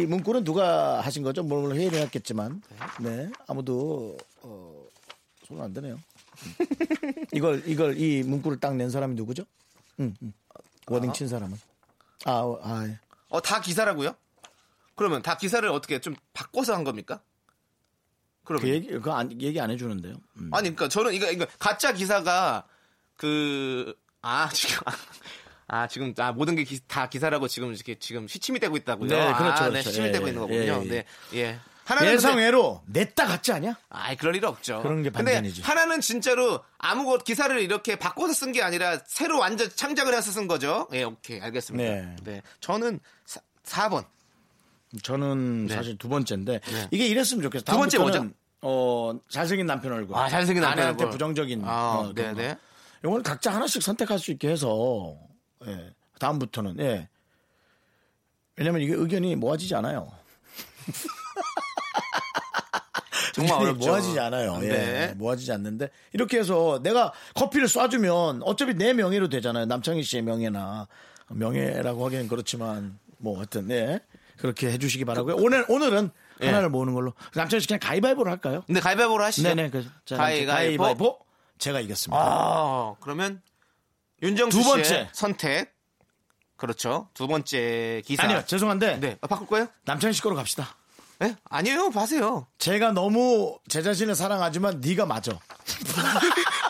A: 이 문구는 누가 하신 거죠? 물론 회의를 했겠지만 네 아무도 어, 손을 안 드네요. 음. 이걸 이걸 이 문구를 딱 낸 사람이 누구죠? 음, 음. 워딩 친 사람은 아, 어, 아 예.
B: 어, 다 기사라고요? 그러면 다 기사를 어떻게 좀 바꿔서 한 겁니까? 그러면
A: 그 얘기 그 안, 얘기 안 해주는데요. 음.
B: 아니 그러니까 저는 이거 이거 가짜 기사가 그 아 지금 아 지금 아 모든 게 다 기사라고 지금 이렇게 지금 시침이 되고 있다고요.
A: 네, 그렇죠,
B: 아, 네,
A: 그렇죠.
B: 시침이
A: 예,
B: 되고
A: 예,
B: 있는 거군요.
A: 예, 예.
B: 네, 예. 하나는 근데-
A: 예상외로 냈다 같지 않냐?
B: 아이 그럴 일 없죠.
A: 그런 게
B: 근데
A: 반전이지.
B: 하나는 진짜로 아무것 기사를 이렇게 바꿔서 쓴 게 아니라 새로 완전 창작을 해서 쓴 거죠. 예, 오케이 알겠습니다.
A: 네.
B: 네, 저는 사, 4번.
A: 저는
B: 네.
A: 사실 두 번째인데
B: 네.
A: 이게 이랬으면 좋겠어.
B: 두 번째 뭐죠?
A: 어 잘생긴 남편 얼굴.
B: 아, 잘생긴 남편
A: 아내한테
B: 얼굴.
A: 부정적인.
B: 아,
A: 어,
B: 네네.
A: 거. 이걸 각자 하나씩 선택할 수 있게 해서 예, 다음부터는 예. 왜냐면 이게 의견이 모아지지 않아요.
B: 정말 어렵죠.
A: 모아지지 않아요. 예,
B: 네.
A: 모아지지 않는데 이렇게 해서 내가 커피를 쏴주면 어차피 내 명예로 되잖아요. 남창희 씨의 명예나 명예라고 하기는 그렇지만 뭐 하여튼 네 그렇게 해주시기 바라고요. 오늘 오늘은
B: 예.
A: 하나를 모으는 걸로 남창희 씨 그냥 가위바위보로 할까요?
B: 근데 가위바위보로 하시죠.
A: 네네 그 자,
B: 가위바위보.
A: 가위바위보 제가 이겼습니다.
B: 아, 그러면 윤정수
A: 두
B: 씨의
A: 번째.
B: 선택. 그렇죠. 두 번째 기사.
A: 아니요 죄송한데
B: 네, 아, 바꿀 거예요?
A: 남창희 씨 거로 갑시다.
B: 네? 아니에요. 봐세요.
A: 제가 너무 제 자신을 사랑하지만 네가 맞아.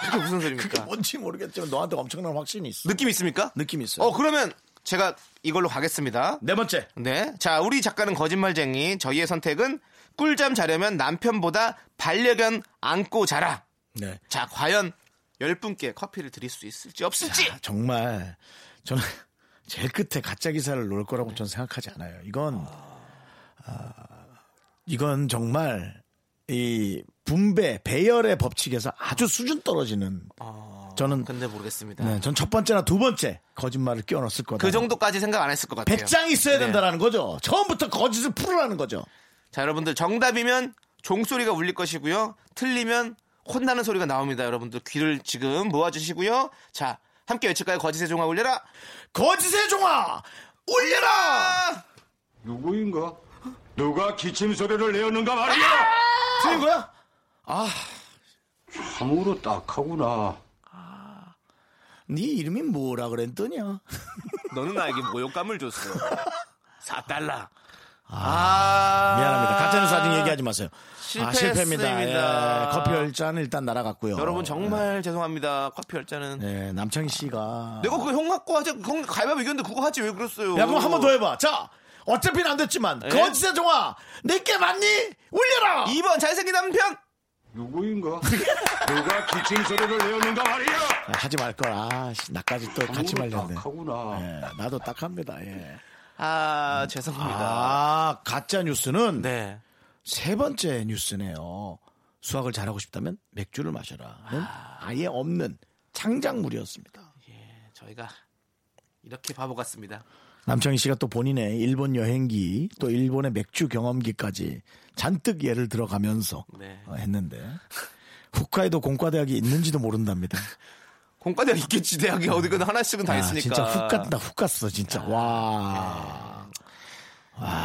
B: 그게 무슨 소리입니까?
A: 뭔지 모르겠지만 너한테 엄청난 확신이 있어.
B: 느낌 있습니까?
A: 느낌이 있어요.
B: 어, 그러면 제가 이걸로 가겠습니다.
A: 네 번째.
B: 네. 자, 우리 작가는 거짓말쟁이. 저희의 선택은 꿀잠 자려면 남편보다 반려견 안고 자라.
A: 네.
B: 자, 과연 열 분께 커피를 드릴 수 있을지 없을지.
A: 아, 정말 저는 제일 끝에 가짜 기사를 놓을 거라고 저는 생각하지 않아요. 이건 아, 이건 정말 이 분배 배열의 법칙에서 아주 수준 떨어지는 저는
B: 근데 모르겠습니다.
A: 네, 전 첫 번째나 두 번째 거짓말을 끼워 넣었을 거다.
B: 그 정도까지 생각 안 했을 것 같아요.
A: 배짱 있어야
B: 네.
A: 된다라는 거죠. 처음부터 거짓을 풀으라는 거죠.
B: 자, 여러분들 정답이면 종소리가 울릴 것이고요. 틀리면 혼나는 소리가 나옵니다. 여러분들 귀를 지금 모아주시고요. 자, 함께 외칠까요? 거짓의 종아 울려라.
A: 거짓의 종아 울려라.
F: 누구인가? 누가 기침 소리를 내었는가 말이야!
A: 틀린 거야?
F: 참으로 딱하구나.
A: 네 이름이 뭐라 그랬더냐?
B: 너는 나에게 모욕감을 줬어. 4달러. 아,
A: 미안합니다. 가짜뉴스 아직 얘기하지 마세요. 아, 실패입니다. 예, 커피 열잔은 일단 날아갔고요.
B: 여러분 정말 죄송합니다. 커피 열자는.
A: 네, 남창희 씨가
B: 내가 그거 형 갖고 하자. 형 가위바위보 이겼는데 그거 하지 왜 그랬어요?
A: 야, 그럼 한 번 더 해봐. 자, 어차피는 안 됐지만
B: 네.
A: 거짓의 종아 내게 맞니? 울려라.
B: 2번 잘생긴 남편.
F: 누구인가? 누가 기침 소리를 내었는가 말이야!
A: 아, 하지 말 걸. 아, 씨, 나까지 또 같이 말렸네.
F: 딱하구나.
A: 예, 나도 딱합니다. 예.
B: 아, 죄송합니다.
A: 아, 가짜 뉴스는
B: 네.
A: 세 번째 뉴스네요. 수학을 잘하고 싶다면 맥주를 마셔라는 아예 없는 창작물이었습니다.
B: 저희가 이렇게 바보 같습니다.
A: 남창희 씨가 또 본인의 일본 여행기 또 일본의 맥주 경험기까지 잔뜩 예를 들어가면서
B: 네.
A: 어, 했는데 홋카이도 공과대학이 있는지도 모른답니다.
B: 공과대학 있겠지 대학이 어디든 하나씩은 다
A: 아,
B: 있으니까.
A: 진짜 훅 갔다 훅 갔어 진짜. 와.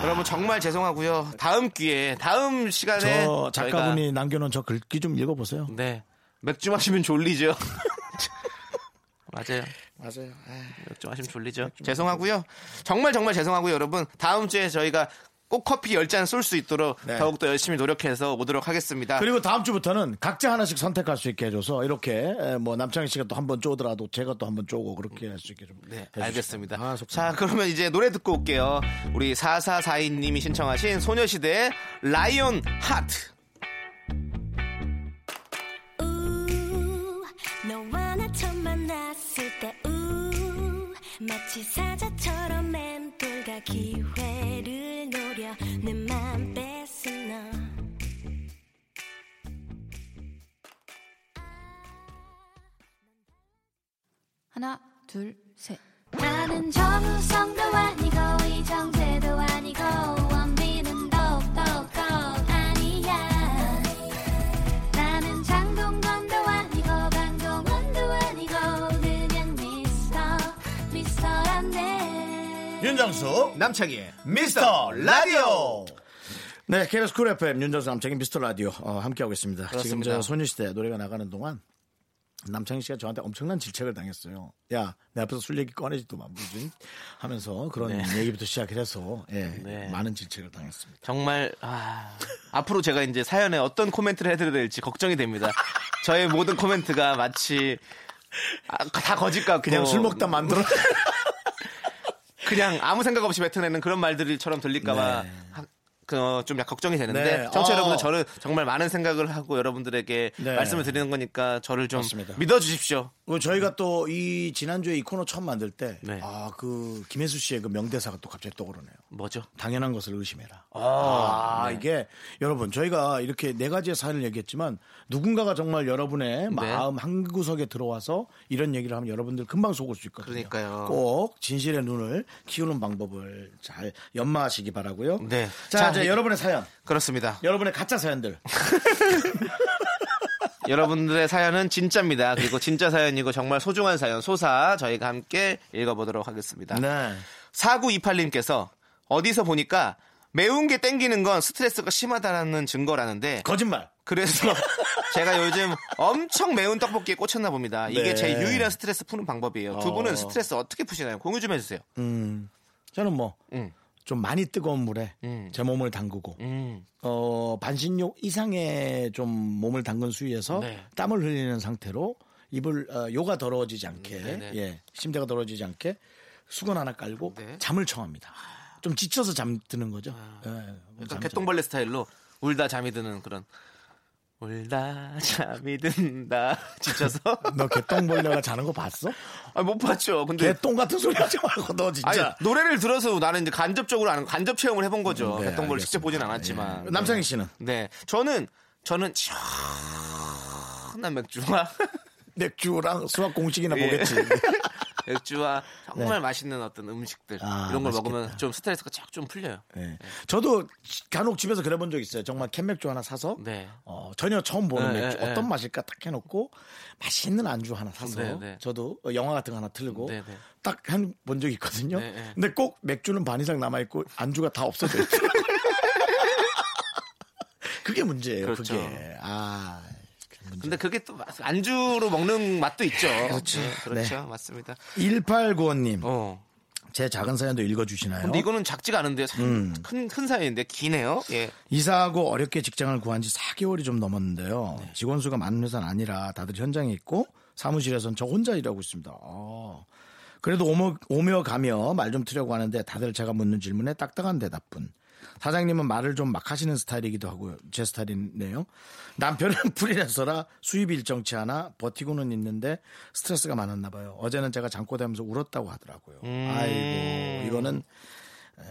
B: 여러분 정말 죄송하고요. 다음 기회에 다음 시간에
A: 저
B: 저희가-
A: 작가분이 남겨놓은 저 글귀 좀 읽어보세요.
B: 네 맥주 마시면 졸리죠. 맞아요.
A: 맞아요.
B: 맥주 마시면 졸리죠. 죄송하고요. 정말 정말 죄송하고요, 여러분. 다음 주에 저희가 꼭 커피 10잔 쏠 수 있도록
A: 네.
B: 더욱더 열심히 노력해서 오도록 하겠습니다.
A: 그리고 다음 주부터는 각자 하나씩 선택할 수 있게 해줘서 이렇게 에, 뭐 남창희 씨가 또 한 번 쪼더라도 제가 또 한 번 쪼고 그렇게 할 수 있게 좀.
B: 네,
A: 해주시죠.
B: 알겠습니다.
A: 아.
B: 자, 그러면 이제 노래 듣고 올게요. 우리 4442님이 신청하신 소녀시대의 라이온 하트.
G: 마치 사자처럼 맴돌다 기회를
H: 하나, 둘, 셋.
G: 나는 정우성도 아니고 이정재도 아니고 원빈은 더욱더 아니야 나는 장동건도 아니고 강동원도 아니고 그냥 미스터 미스터란데
A: 윤정수
B: 남창희의
A: 미스터 라디오. 네, KBS 쿨 FM 윤정수 남창희 미스터 라디오 어, 함께하고 있습니다. 지금
B: 그렇습니다.
A: 저 소녀시대 노래가 나가는 동안 남창희 씨가 저한테 엄청난 질책을 당했어요. 야, 내 앞에서 술 얘기 꺼내지도 마, 무슨 하면서 그런 얘기부터 시작해서 예,
B: 네.
A: 많은 질책을 당했습니다.
B: 정말 아, 앞으로 제가 이제 사연에 어떤 코멘트를 해드려야 될지 걱정이 됩니다. 저의 모든 코멘트가 마치 아, 다 거짓 같고
A: 그냥 술 먹다 만들어.
B: 그냥 아무 생각 없이 뱉어내는 그런 말들처럼 들릴까봐
A: 네.
B: 하- 그, 어, 좀 약간 걱정이 되는데
A: 네.
B: 청취자
A: 어.
B: 여러분들 저는 정말 많은 생각을 하고 여러분들에게
A: 네.
B: 말씀을 드리는 거니까 저를 좀
A: 맞습니다.
B: 믿어주십시오.
A: 그 저희가 또 이 지난주에 이 코너 처음 만들 때,
B: 네.
A: 아, 그 김혜수 씨의 그 명대사가 또 갑자기 떠오르네요.
B: 뭐죠?
A: 당연한 것을 의심해라. 아,
B: 네.
A: 이게 여러분 저희가 이렇게 네 가지의 사연을 얘기했지만 누군가가 정말
B: 네.
A: 여러분의 마음 한 구석에 들어와서 이런 얘기를 하면 여러분들 금방 속을 수 있거든요.
B: 그러니까요.
A: 꼭 진실의 눈을 키우는 방법을 잘 연마하시기 바라고요.
B: 네.
A: 자,
B: 자,
A: 이- 여러분의 사연,
B: 그렇습니다.
A: 여러분의 가짜 사연들.
B: 여러분들의 사연은 진짜입니다. 그리고 진짜 사연이고 정말 소중한 사연 소사 저희가 함께 읽어보도록 하겠습니다.
A: 네.
B: 4928님께서 어디서 보니까 매운 게 땡기는 건 스트레스가 심하다는 증거라는데
A: 거짓말.
B: 그래서 제가 요즘 엄청 매운 떡볶이에 꽂혔나 봅니다. 이게
A: 네.
B: 제 유일한 스트레스 푸는 방법이에요. 두 분은
A: 어.
B: 스트레스 어떻게 푸시나요? 공유 좀 해주세요.
A: 음, 저는 뭐 좀
B: 음.
A: 많이 뜨거운 물에
B: 음.
A: 제 몸을 담그고
B: 음.
A: 어, 반신욕 이상의 좀 몸을 담근 수위에서
B: 네.
A: 땀을 흘리는 상태로 입을 어, 요가 더러워지지 않게
B: 네네.
A: 예, 심대가 더러워지지 않게 수건 하나 깔고
B: 네.
A: 잠을 청합니다. 좀 지쳐서 잠드는 거죠. 예,
B: 약간
A: 잠-
B: 개똥벌레 스타일로 울다 잠이 드는 그런 울다 잠이 든다 지쳐서
A: 너 개똥벌레가 자는 거 봤어?
B: 아, 못 봤죠. 근데
A: 개똥 같은 소리 하지 말고 너 진짜.
B: 아니, 노래를 들어서 나는 이제 간접적으로 아는 간접 체험을 해본 거죠.
A: 네,
B: 개똥벌을 직접. 보진 않았지만.
A: 예. 남창희 씨는
B: 네. 저는 저는 시원한 맥주와
A: 맥주랑 수학 공식이나
B: 예.
A: 보겠지.
B: 맥주와 정말 맛있는 어떤 음식들
A: 네. 아,
B: 이런 걸
A: 맛있겠다.
B: 먹으면 좀 스트레스가 쫙 좀 풀려요.
A: 네. 저도 간혹 집에서 그래 본 적 있어요. 정말 캔맥주 하나 사서
B: 네.
A: 어, 전혀 처음 보는
B: 네,
A: 맥주
B: 네,
A: 어떤
B: 네.
A: 맛일까 딱 해놓고 맛있는 안주 하나 사서
B: 네, 네.
A: 저도 영화 같은 거 하나 틀고
B: 네, 네.
A: 딱한 본 적이 있거든요.
B: 네, 네.
A: 근데 꼭 맥주는 반 이상 남아 있고 안주가 다 없어져 있어요. 그게 문제예요.
B: 그렇죠.
A: 그게 아
B: 근데 그게 또 맛- 안주로 먹는 맛도 있죠.
A: 그렇죠.
B: 네, 그렇죠.
A: 네.
B: 맞습니다.
A: 1895님
B: 어.
A: 제 작은 사연도 읽어주시나요?
B: 근데 이거는 작지가 않은데요.
A: 음.
B: 큰, 큰 사이인데 기네요. 예.
A: 이사하고 어렵게 직장을 구한 지 4개월이 좀 넘었는데요.
B: 네.
A: 직원 수가 많은 회사는 아니라 다들 현장에 있고 사무실에서는 저 혼자 일하고 있습니다. 어. 그래도 오며, 오며 가며 말 좀 트려고 하는데 다들 제가 묻는 질문에 딱딱한 대답뿐. 사장님은 말을 좀 막 하시는 스타일이기도 하고요. 제 스타일이네요. 남편은 프리랜서라 수입 일정치 않아 버티고는 있는데 스트레스가 많았나 봐요. 어제는 제가 잠꼬대면서 울었다고 하더라고요.
B: 음.
A: 아이고 이거는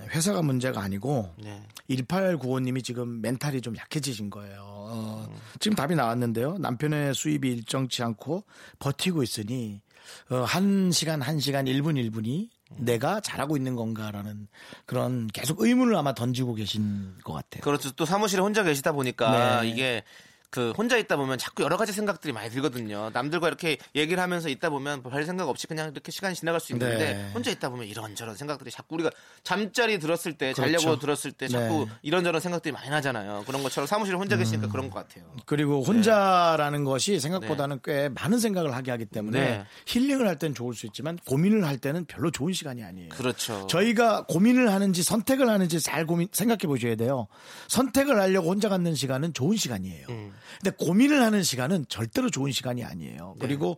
A: 회사가 문제가 아니고
B: 네.
A: 1895님이 지금 멘탈이 좀 약해지신 거예요. 어, 지금 답이 나왔는데요. 남편의 수입이 일정치 않고 버티고 있으니 어, 한 시간 한 시간 1분 1분이 내가 잘하고 있는 건가라는 그런 계속 의문을 아마 던지고 계신 것 같아요.
B: 그렇죠. 또 사무실에 혼자 계시다 보니까
A: 네.
B: 이게 그 혼자 있다 보면 자꾸 여러 가지 생각들이 많이 들거든요. 남들과 이렇게 얘기를 하면서 있다 보면 별 생각 없이 그냥 이렇게 시간이 지나갈 수 있는데
A: 네.
B: 혼자 있다 보면 이런저런 생각들이 자꾸 우리가 잠자리 들었을 때 자려고
A: 그렇죠.
B: 들었을 때 자꾸
A: 네.
B: 이런저런 생각들이 많이 나잖아요. 그런 것처럼 사무실에 혼자 계시니까 그런 것 같아요.
A: 그리고 혼자라는 것이 생각보다는 꽤 많은 생각을 하게 하기 때문에
B: 네.
A: 힐링을 할 때는 좋을 수 있지만 고민을 할 때는 별로 좋은 시간이 아니에요.
B: 그렇죠.
A: 저희가 고민을 하는지 선택을 하는지 잘 고민 생각해 보셔야 돼요. 선택을 하려고 혼자 갖는 시간은 좋은 시간이에요.
B: 음.
A: 근데 고민을 하는 시간은 절대로 좋은 시간이 아니에요. 그리고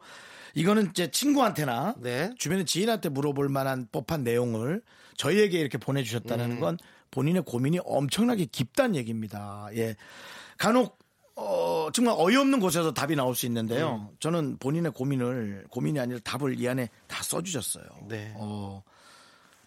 A: 이거는 제 친구한테나
B: 네.
A: 주변의 지인한테 물어볼 만한 법한 내용을 저희에게 이렇게 보내주셨다는
B: 음.
A: 건 본인의 고민이 엄청나게 깊다는 얘기입니다. 예. 간혹 어, 정말 어이없는 곳에서 답이 나올 수 있는데요.
B: 음.
A: 저는 본인의 고민을 고민이 아니라 답을 이 안에 다 써주셨어요.
B: 네.
A: 어,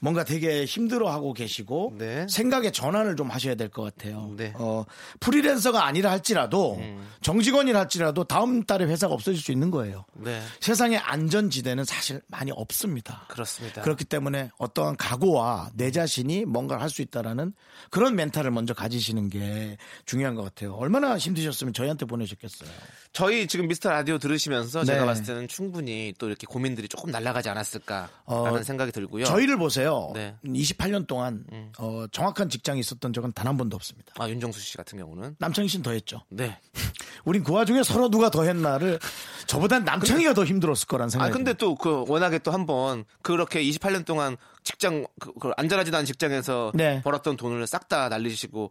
A: 뭔가 되게 힘들어하고 계시고
B: 네.
A: 생각의 전환을 좀 하셔야 될 것 같아요.
B: 네.
A: 어, 프리랜서가 아니라 할지라도
B: 음.
A: 정직원이라 할지라도 다음 달에 회사가 없어질 수 있는 거예요.
B: 네.
A: 세상에 안전지대는 사실 많이 없습니다.
B: 그렇습니다.
A: 그렇기 때문에 어떠한 각오와 내 자신이 뭔가를 할 수 있다라는 그런 멘탈을 먼저 가지시는 게 중요한 것 같아요. 얼마나 힘드셨으면 저희한테 보내셨겠어요.
B: 저희 지금 미스터 라디오 들으시면서
A: 네.
B: 제가 봤을 때는 충분히 또 이렇게 고민들이 조금 날아가지 않았을까라는
A: 어,
B: 생각이 들고요.
A: 저희를 보세요.
B: 네.
A: 28년 동안 어, 정확한 직장이 있었던 적은 단 한 번도 없습니다.
B: 아, 윤정수 씨 같은 경우는
A: 남창희 씨는 더 했죠.
B: 네.
A: 우린 그 와중에 서로 누가 더 했나를 저보단 남창희가 더 힘들었을 거란
B: 아
A: 생각이
B: 근데 또 그 워낙에 또 한번 그렇게 28년 동안 직장 그, 그 안전하지도 않은 직장에서
A: 네.
B: 벌었던 돈을 싹 다 날리시고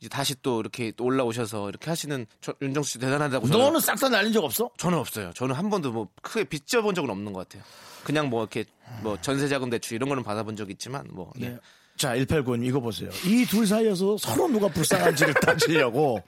B: 이제 다시 또 이렇게 또 올라오셔서 이렇게 하시는 저, 윤정수 씨 대단하다고
A: 너는 싹 다 날린 적 없어?
B: 저는 없어요. 저는 한 번도 뭐 크게 빚져본 적은 없는 것 같아요. 그냥 뭐 이렇게 뭐 전세자금 대출 이런 거는 받아본 적 있지만 뭐 예.
A: 네. 자, 189님 이거 보세요. 이 둘 사이에서 서로 누가 불쌍한지를 따지려고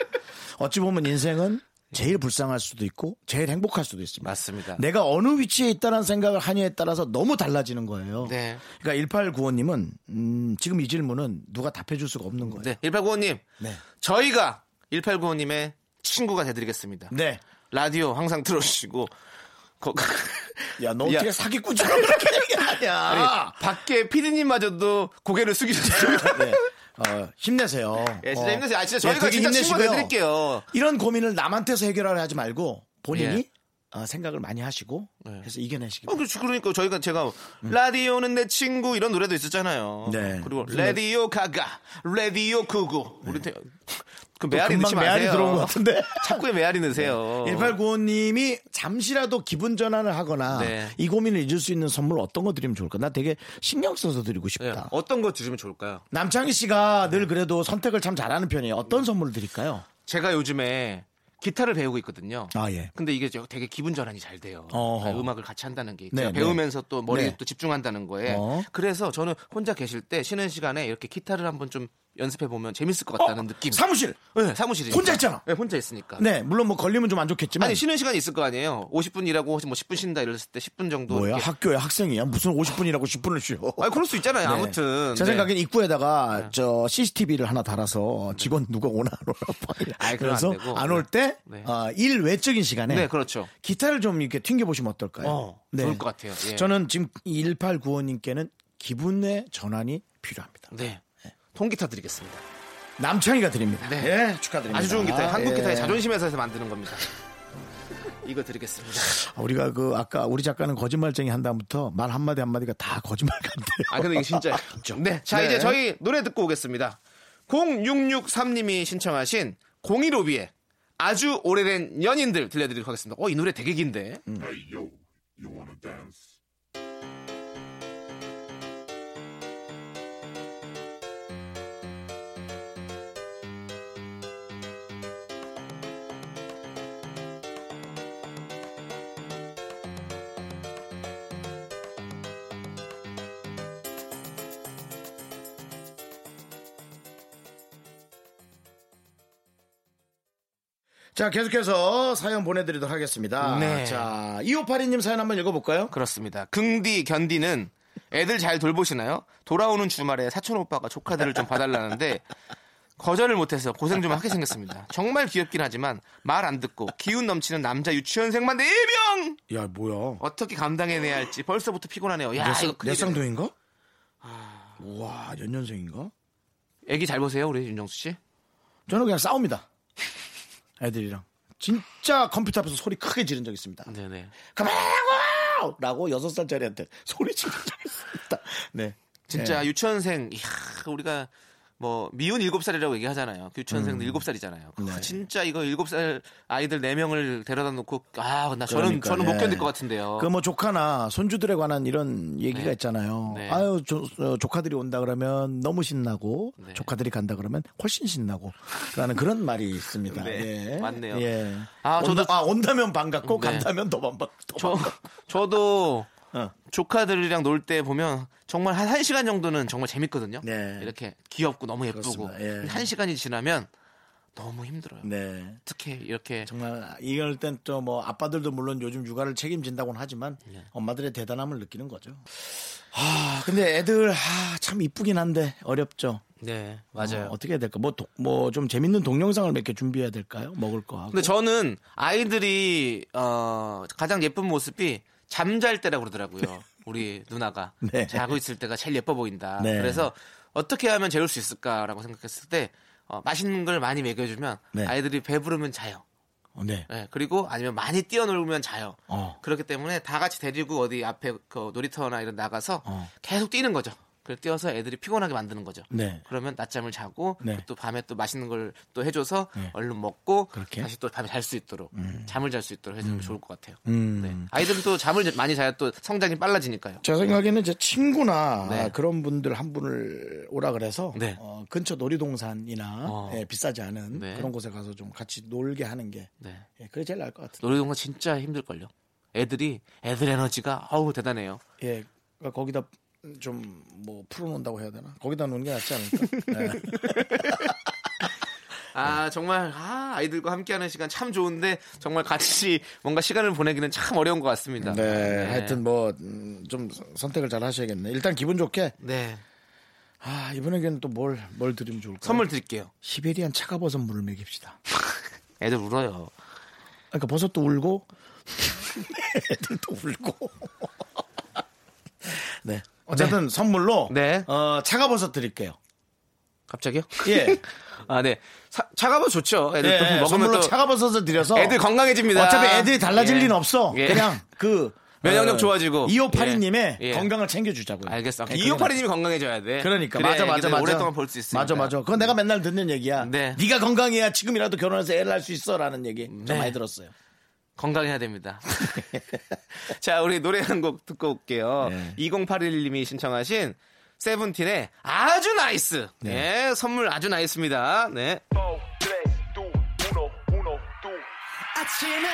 A: 어찌 보면 인생은 제일 불쌍할 수도 있고 제일 행복할 수도 있습니다.
B: 맞습니다.
A: 내가 어느 위치에 있다는 생각을 하냐에 따라서 너무 달라지는 거예요.
B: 네.
A: 그러니까 1895님은 음, 지금 이 질문은 누가 답해 줄 수가 없는 거예요.
B: 네. 1895님.
A: 네.
B: 저희가 1895님의 친구가 되드리겠습니다.
A: 네.
B: 라디오 항상 들어주시고 거-
A: 야, 너
B: 야.
A: 어떻게 사기꾼처럼 그렇게 얘기하냐.
B: 아니, 밖에 피디님마저도 고개를 숙이셨습니다.
A: 네. 어, 힘내세요.
B: 예, 진짜
A: 어.
B: 힘내세요. 아, 진짜
A: 예,
B: 저희가
A: 되게
B: 진짜
A: 힘내시고요.
B: 해드릴게요.
A: 이런 고민을 남한테서 해결하려 하지 말고 본인이
B: 예.
A: 어, 생각을 많이 하시고
B: 네.
A: 해서 이겨내시기
B: 어, 그렇지. 그러니까 저희가 제가 라디오는 내 친구 이런 노래도 있었잖아요.
A: 네.
B: 그리고 라디오 가가, 라디오 구구. 우리 태- 그 메아리
A: 금방 메아리
B: 마세요.
A: 들어온 것 같은데.
B: 자꾸에 메아리 넣으세요.
A: 1895님이 잠시라도 기분 전환을 하거나
B: 네.
A: 이 고민을 잊을 수 있는 선물 어떤 거 드리면 좋을까? 나 되게 신경 써서 드리고
B: 예,
A: 싶다.
B: 어떤 거 주시면 좋을까요?
A: 남창희 씨가 늘 그래도 선택을 참 잘하는 편이에요. 어떤 선물을 드릴까요?
B: 제가 요즘에 기타를 배우고 있거든요.
A: 아, 예.
B: 근데 이게 저 되게 기분 전환이 잘 돼요.
A: 어허.
B: 아, 음악을 같이 한다는 게
A: 네,
B: 제가
A: 네.
B: 배우면서 또 머리에
A: 네.
B: 또 집중한다는 거에
A: 어.
B: 그래서 저는 혼자 계실 때 쉬는 시간에 이렇게 기타를 한번 좀 연습해 보면 재밌을 것 같다는 느낌.
A: 어, 사무실
B: 네, 사무실이
A: 혼자 있잖아.
B: 네, 혼자 있으니까.
A: 네 물론 뭐 걸리면 좀 안 좋겠지만
B: 아니 쉬는 시간이 있을 거 아니에요. 50분 일하고 뭐 10분 쉰다 이랬을 때 10분 정도.
A: 뭐야
B: 이렇게.
A: 학교에 학생이야 무슨 50분이라고 10분을 쉬어
B: 아니 그럴 수 있잖아요.
A: 네.
B: 아무튼
A: 제
B: 네.
A: 생각엔 입구에다가 저 CCTV를 하나 달아서 직원 누가 오나 안 오나 그래서
B: 안 되고.
A: 안올때
B: 네.
A: 일 외적인 시간에
B: 네, 그렇죠.
A: 기타를 좀 이렇게 튕겨 보시면 어떨까요? 네.
B: 어, 좋을 것 같아요. 예.
A: 저는 지금 1895님께는 기분의 전환이 필요합니다.
B: 네. 통기타 드리겠습니다.
A: 남창희가 드립니다.
B: 네.
A: 예, 축하드립니다.
B: 아주 좋은 기타. 한국
A: 예.
B: 기타의 자존심에서 해서 만드는 겁니다. 이거 드리겠습니다.
A: 우리가 그 아까 우리 작가는 거짓말쟁이 한 다음부터 말 한마디 한마디가 다 거짓말 같아요.
B: 아, 근데 이게 진짜. 네. 자,
A: 네.
B: 이제 저희 노래 듣고 오겠습니다. 0663님이 신청하신 015B의 아주 오래된 연인들 들려드리도록 하겠습니다. 어, 이 노래 되게 긴데.
A: 자, 계속해서 사연 보내드리도록 하겠습니다.
B: 네.
A: 자, 2582님 사연 한번 읽어볼까요?
B: 그렇습니다. 긍디 견디는 애들 잘 돌보시나요? 돌아오는 주말에 사촌 오빠가 조카들을 좀 봐달라는데 거절을 못해서 고생 좀 하게 생겼습니다. 정말 귀엽긴 하지만 말 안 듣고 기운 넘치는 남자 유치원생만 4명!
A: 야, 뭐야.
B: 어떻게 감당해내야 할지 벌써부터 피곤하네요. 야, 이거 큰일이네.
A: 내쌍둥인가? 우와, 연년생인가?
B: 애기 잘 보세요, 우리 윤정수 씨.
A: 저는 그냥 싸웁니다. 애들이랑. 진짜 컴퓨터 앞에서 소리 크게 지른 적 있습니다.
B: 네네.
A: 그만하고! 라고 여섯 살짜리한테 소리 지른 적 있습니다. 네.
B: 진짜
A: 네.
B: 유치원생, 이야, 우리가 뭐 미운 일곱 살이라고 얘기하잖아요. 그 유치원생도
A: 음.
B: 일곱 살이잖아요.
A: 네.
B: 진짜 이거 일곱 살 아이들 네 명을 데려다 놓고 아, 나 저는
A: 그러니까,
B: 저는 못
A: 예.
B: 견딜 것 같은데요.
A: 그 뭐 조카나 손주들에 관한 이런 얘기가
B: 네.
A: 있잖아요.
B: 네.
A: 아유 조, 어, 조카들이 온다 그러면 너무 신나고
B: 네.
A: 조카들이 간다 그러면 훨씬 신나고 라는 그런 말이 있습니다.
B: 네,
A: 예.
B: 맞네요.
A: 예.
B: 아,
A: 온다,
B: 저도-
A: 아, 온다면 반갑고
B: 네.
A: 간다면 더 반갑. 더
B: 저
A: 반갑.
B: 저도
A: 어.
B: 조카들이랑 놀 때 보면 정말 한 1시간 정도는 정말 재밌거든요.
A: 네.
B: 이렇게 귀엽고 너무 예쁘고.
A: 예.
B: 한 시간이 지나면 너무 힘들어요.
A: 네.
B: 특히 이렇게
A: 정말 이럴 땐 또 뭐 아빠들도 물론 요즘 육아를 책임진다고는 하지만
B: 네.
A: 엄마들의 대단함을 느끼는 거죠. 아 근데 애들 아, 참 이쁘긴 한데 어렵죠.
B: 네, 맞아요.
A: 어, 떻게 해야 될까? 뭐 뭐 좀 재밌는 동영상을 몇 개 준비해야 될까요? 먹을 거 하고.
B: 근데 저는 아이들이 어, 가장 예쁜 모습이 잠잘 때라고 그러더라고요. 우리 누나가
A: 네.
B: 자고 있을 때가 제일 예뻐 보인다.
A: 네.
B: 그래서 어떻게 하면 재울 수 있을까라고 생각했을 때 어, 맛있는 걸 많이 먹여주면
A: 네.
B: 아이들이 배부르면 자요.
A: 어, 네.
B: 네, 그리고 아니면 많이 뛰어놀면 자요.
A: 어.
B: 그렇기 때문에 다 같이 데리고 어디 앞에 그 놀이터나 이런 나가서
A: 어.
B: 계속 뛰는 거죠. 그래서 뛰어서 애들이 피곤하게 만드는 거죠.
A: 네.
B: 그러면 낮잠을 자고
A: 네.
B: 또 밤에 또 맛있는 걸 또 해줘서
A: 네.
B: 얼른 먹고
A: 그렇게?
B: 다시 또 밤에 잘 수 있도록 잠을 잘 수 있도록 해주면 좋을 것 같아요.
A: 음.
B: 네. 아이들은 또 잠을 많이 자야 또 성장이 빨라지니까요.
A: 제 생각에는 제 친구나
B: 네.
A: 그런 분들 한 분을 오라 그래서
B: 네.
A: 어, 근처 놀이동산이나
B: 어.
A: 예, 비싸지 않은
B: 네.
A: 그런 곳에 가서 좀 같이 놀게 하는 게
B: 네.
A: 예, 그게 제일 나을 것 같아요.
B: 놀이동산 진짜 힘들걸요. 애들이 애들 에너지가 어우 대단해요.
A: 예, 그러니까 거기다 좀 뭐 풀어놓는다고 해야 되나? 거기다 놓는 게 낫지 않을까? 네.
B: 아 정말 아, 아이들과 함께하는 시간 참 좋은데 정말 같이 뭔가 시간을 보내기는 참 어려운 것 같습니다.
A: 네, 하여튼 뭐 좀 선택을 잘 하셔야겠네. 일단 기분 좋게
B: 네
A: 아 이번에는 또 뭘 뭘 드리면 좋을까요?
B: 선물 드릴게요.
A: 시베리안 차가버섯 물을 먹입시다.
B: 애들 울어요.
A: 그러니까 버섯도 울고 애들도 울고. 네. 어쨌든 선물로
B: 네.
A: 어, 차가버섯 드릴게요.
B: 갑자기요?
A: 예.
B: 아 네. 사- 차가워 좋죠. 애들
A: 예,
B: 또 먹으면
A: 선물로
B: 또
A: 차가버섯을 드려서
B: 애들 건강해집니다.
A: 어차피 애들이 달라질
B: 예.
A: 리는 없어.
B: 예.
A: 그냥 그
B: 면역력 좋아지고.
A: 2582님의
B: 예. 예.
A: 건강을 챙겨주자고요.
B: 알겠어.
A: 예,
B: 이호파리님이 건강해져야 돼.
A: 그러니까
B: 그래야
A: 맞아 맞아 맞아
B: 오랫동안 볼 수 있으니까.
A: 맞아 맞아 그건 내가 맨날 듣는 얘기야
B: 네.
A: 네가 건강해야 지금이라도 결혼해서 애를 할수 있어라는 얘기 좀
B: 네.
A: 많이 들었어요
B: 건강해야 됩니다. 자, 우리 노래 한 곡 듣고 올게요.
A: 네.
B: 2081님이 신청하신 세븐틴의 아주 nice. 네. 선물 아주 nice입니다. 네.
E: 아침엔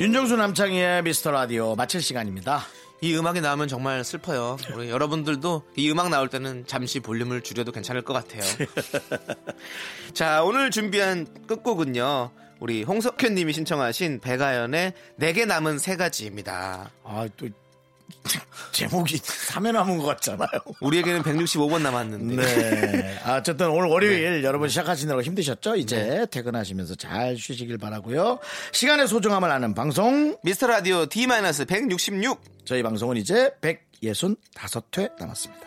A: 윤정수 남창희의 미스터 라디오 마칠 시간입니다.
B: 이 음악이 나오면 정말 슬퍼요. 우리 여러분들도 이 음악 나올 때는 잠시 볼륨을 줄여도 괜찮을 것 같아요. 자, 오늘 준비한 끝곡은요. 우리 홍석현 님이 신청하신 백아연의 내게 남은 세 가지입니다.
A: 아, 또 제목이 3회 남은 것 같잖아요.
B: 우리에게는 165번 남았는데.
A: 네. 아, 어쨌든 오늘 월요일 여러분 시작하시느라고 힘드셨죠? 이제 퇴근하시면서 잘 쉬시길 바라고요. 시간의 소중함을 아는 방송.
B: 미스터 라디오 D-166.
A: 저희 방송은 이제 165회 남았습니다.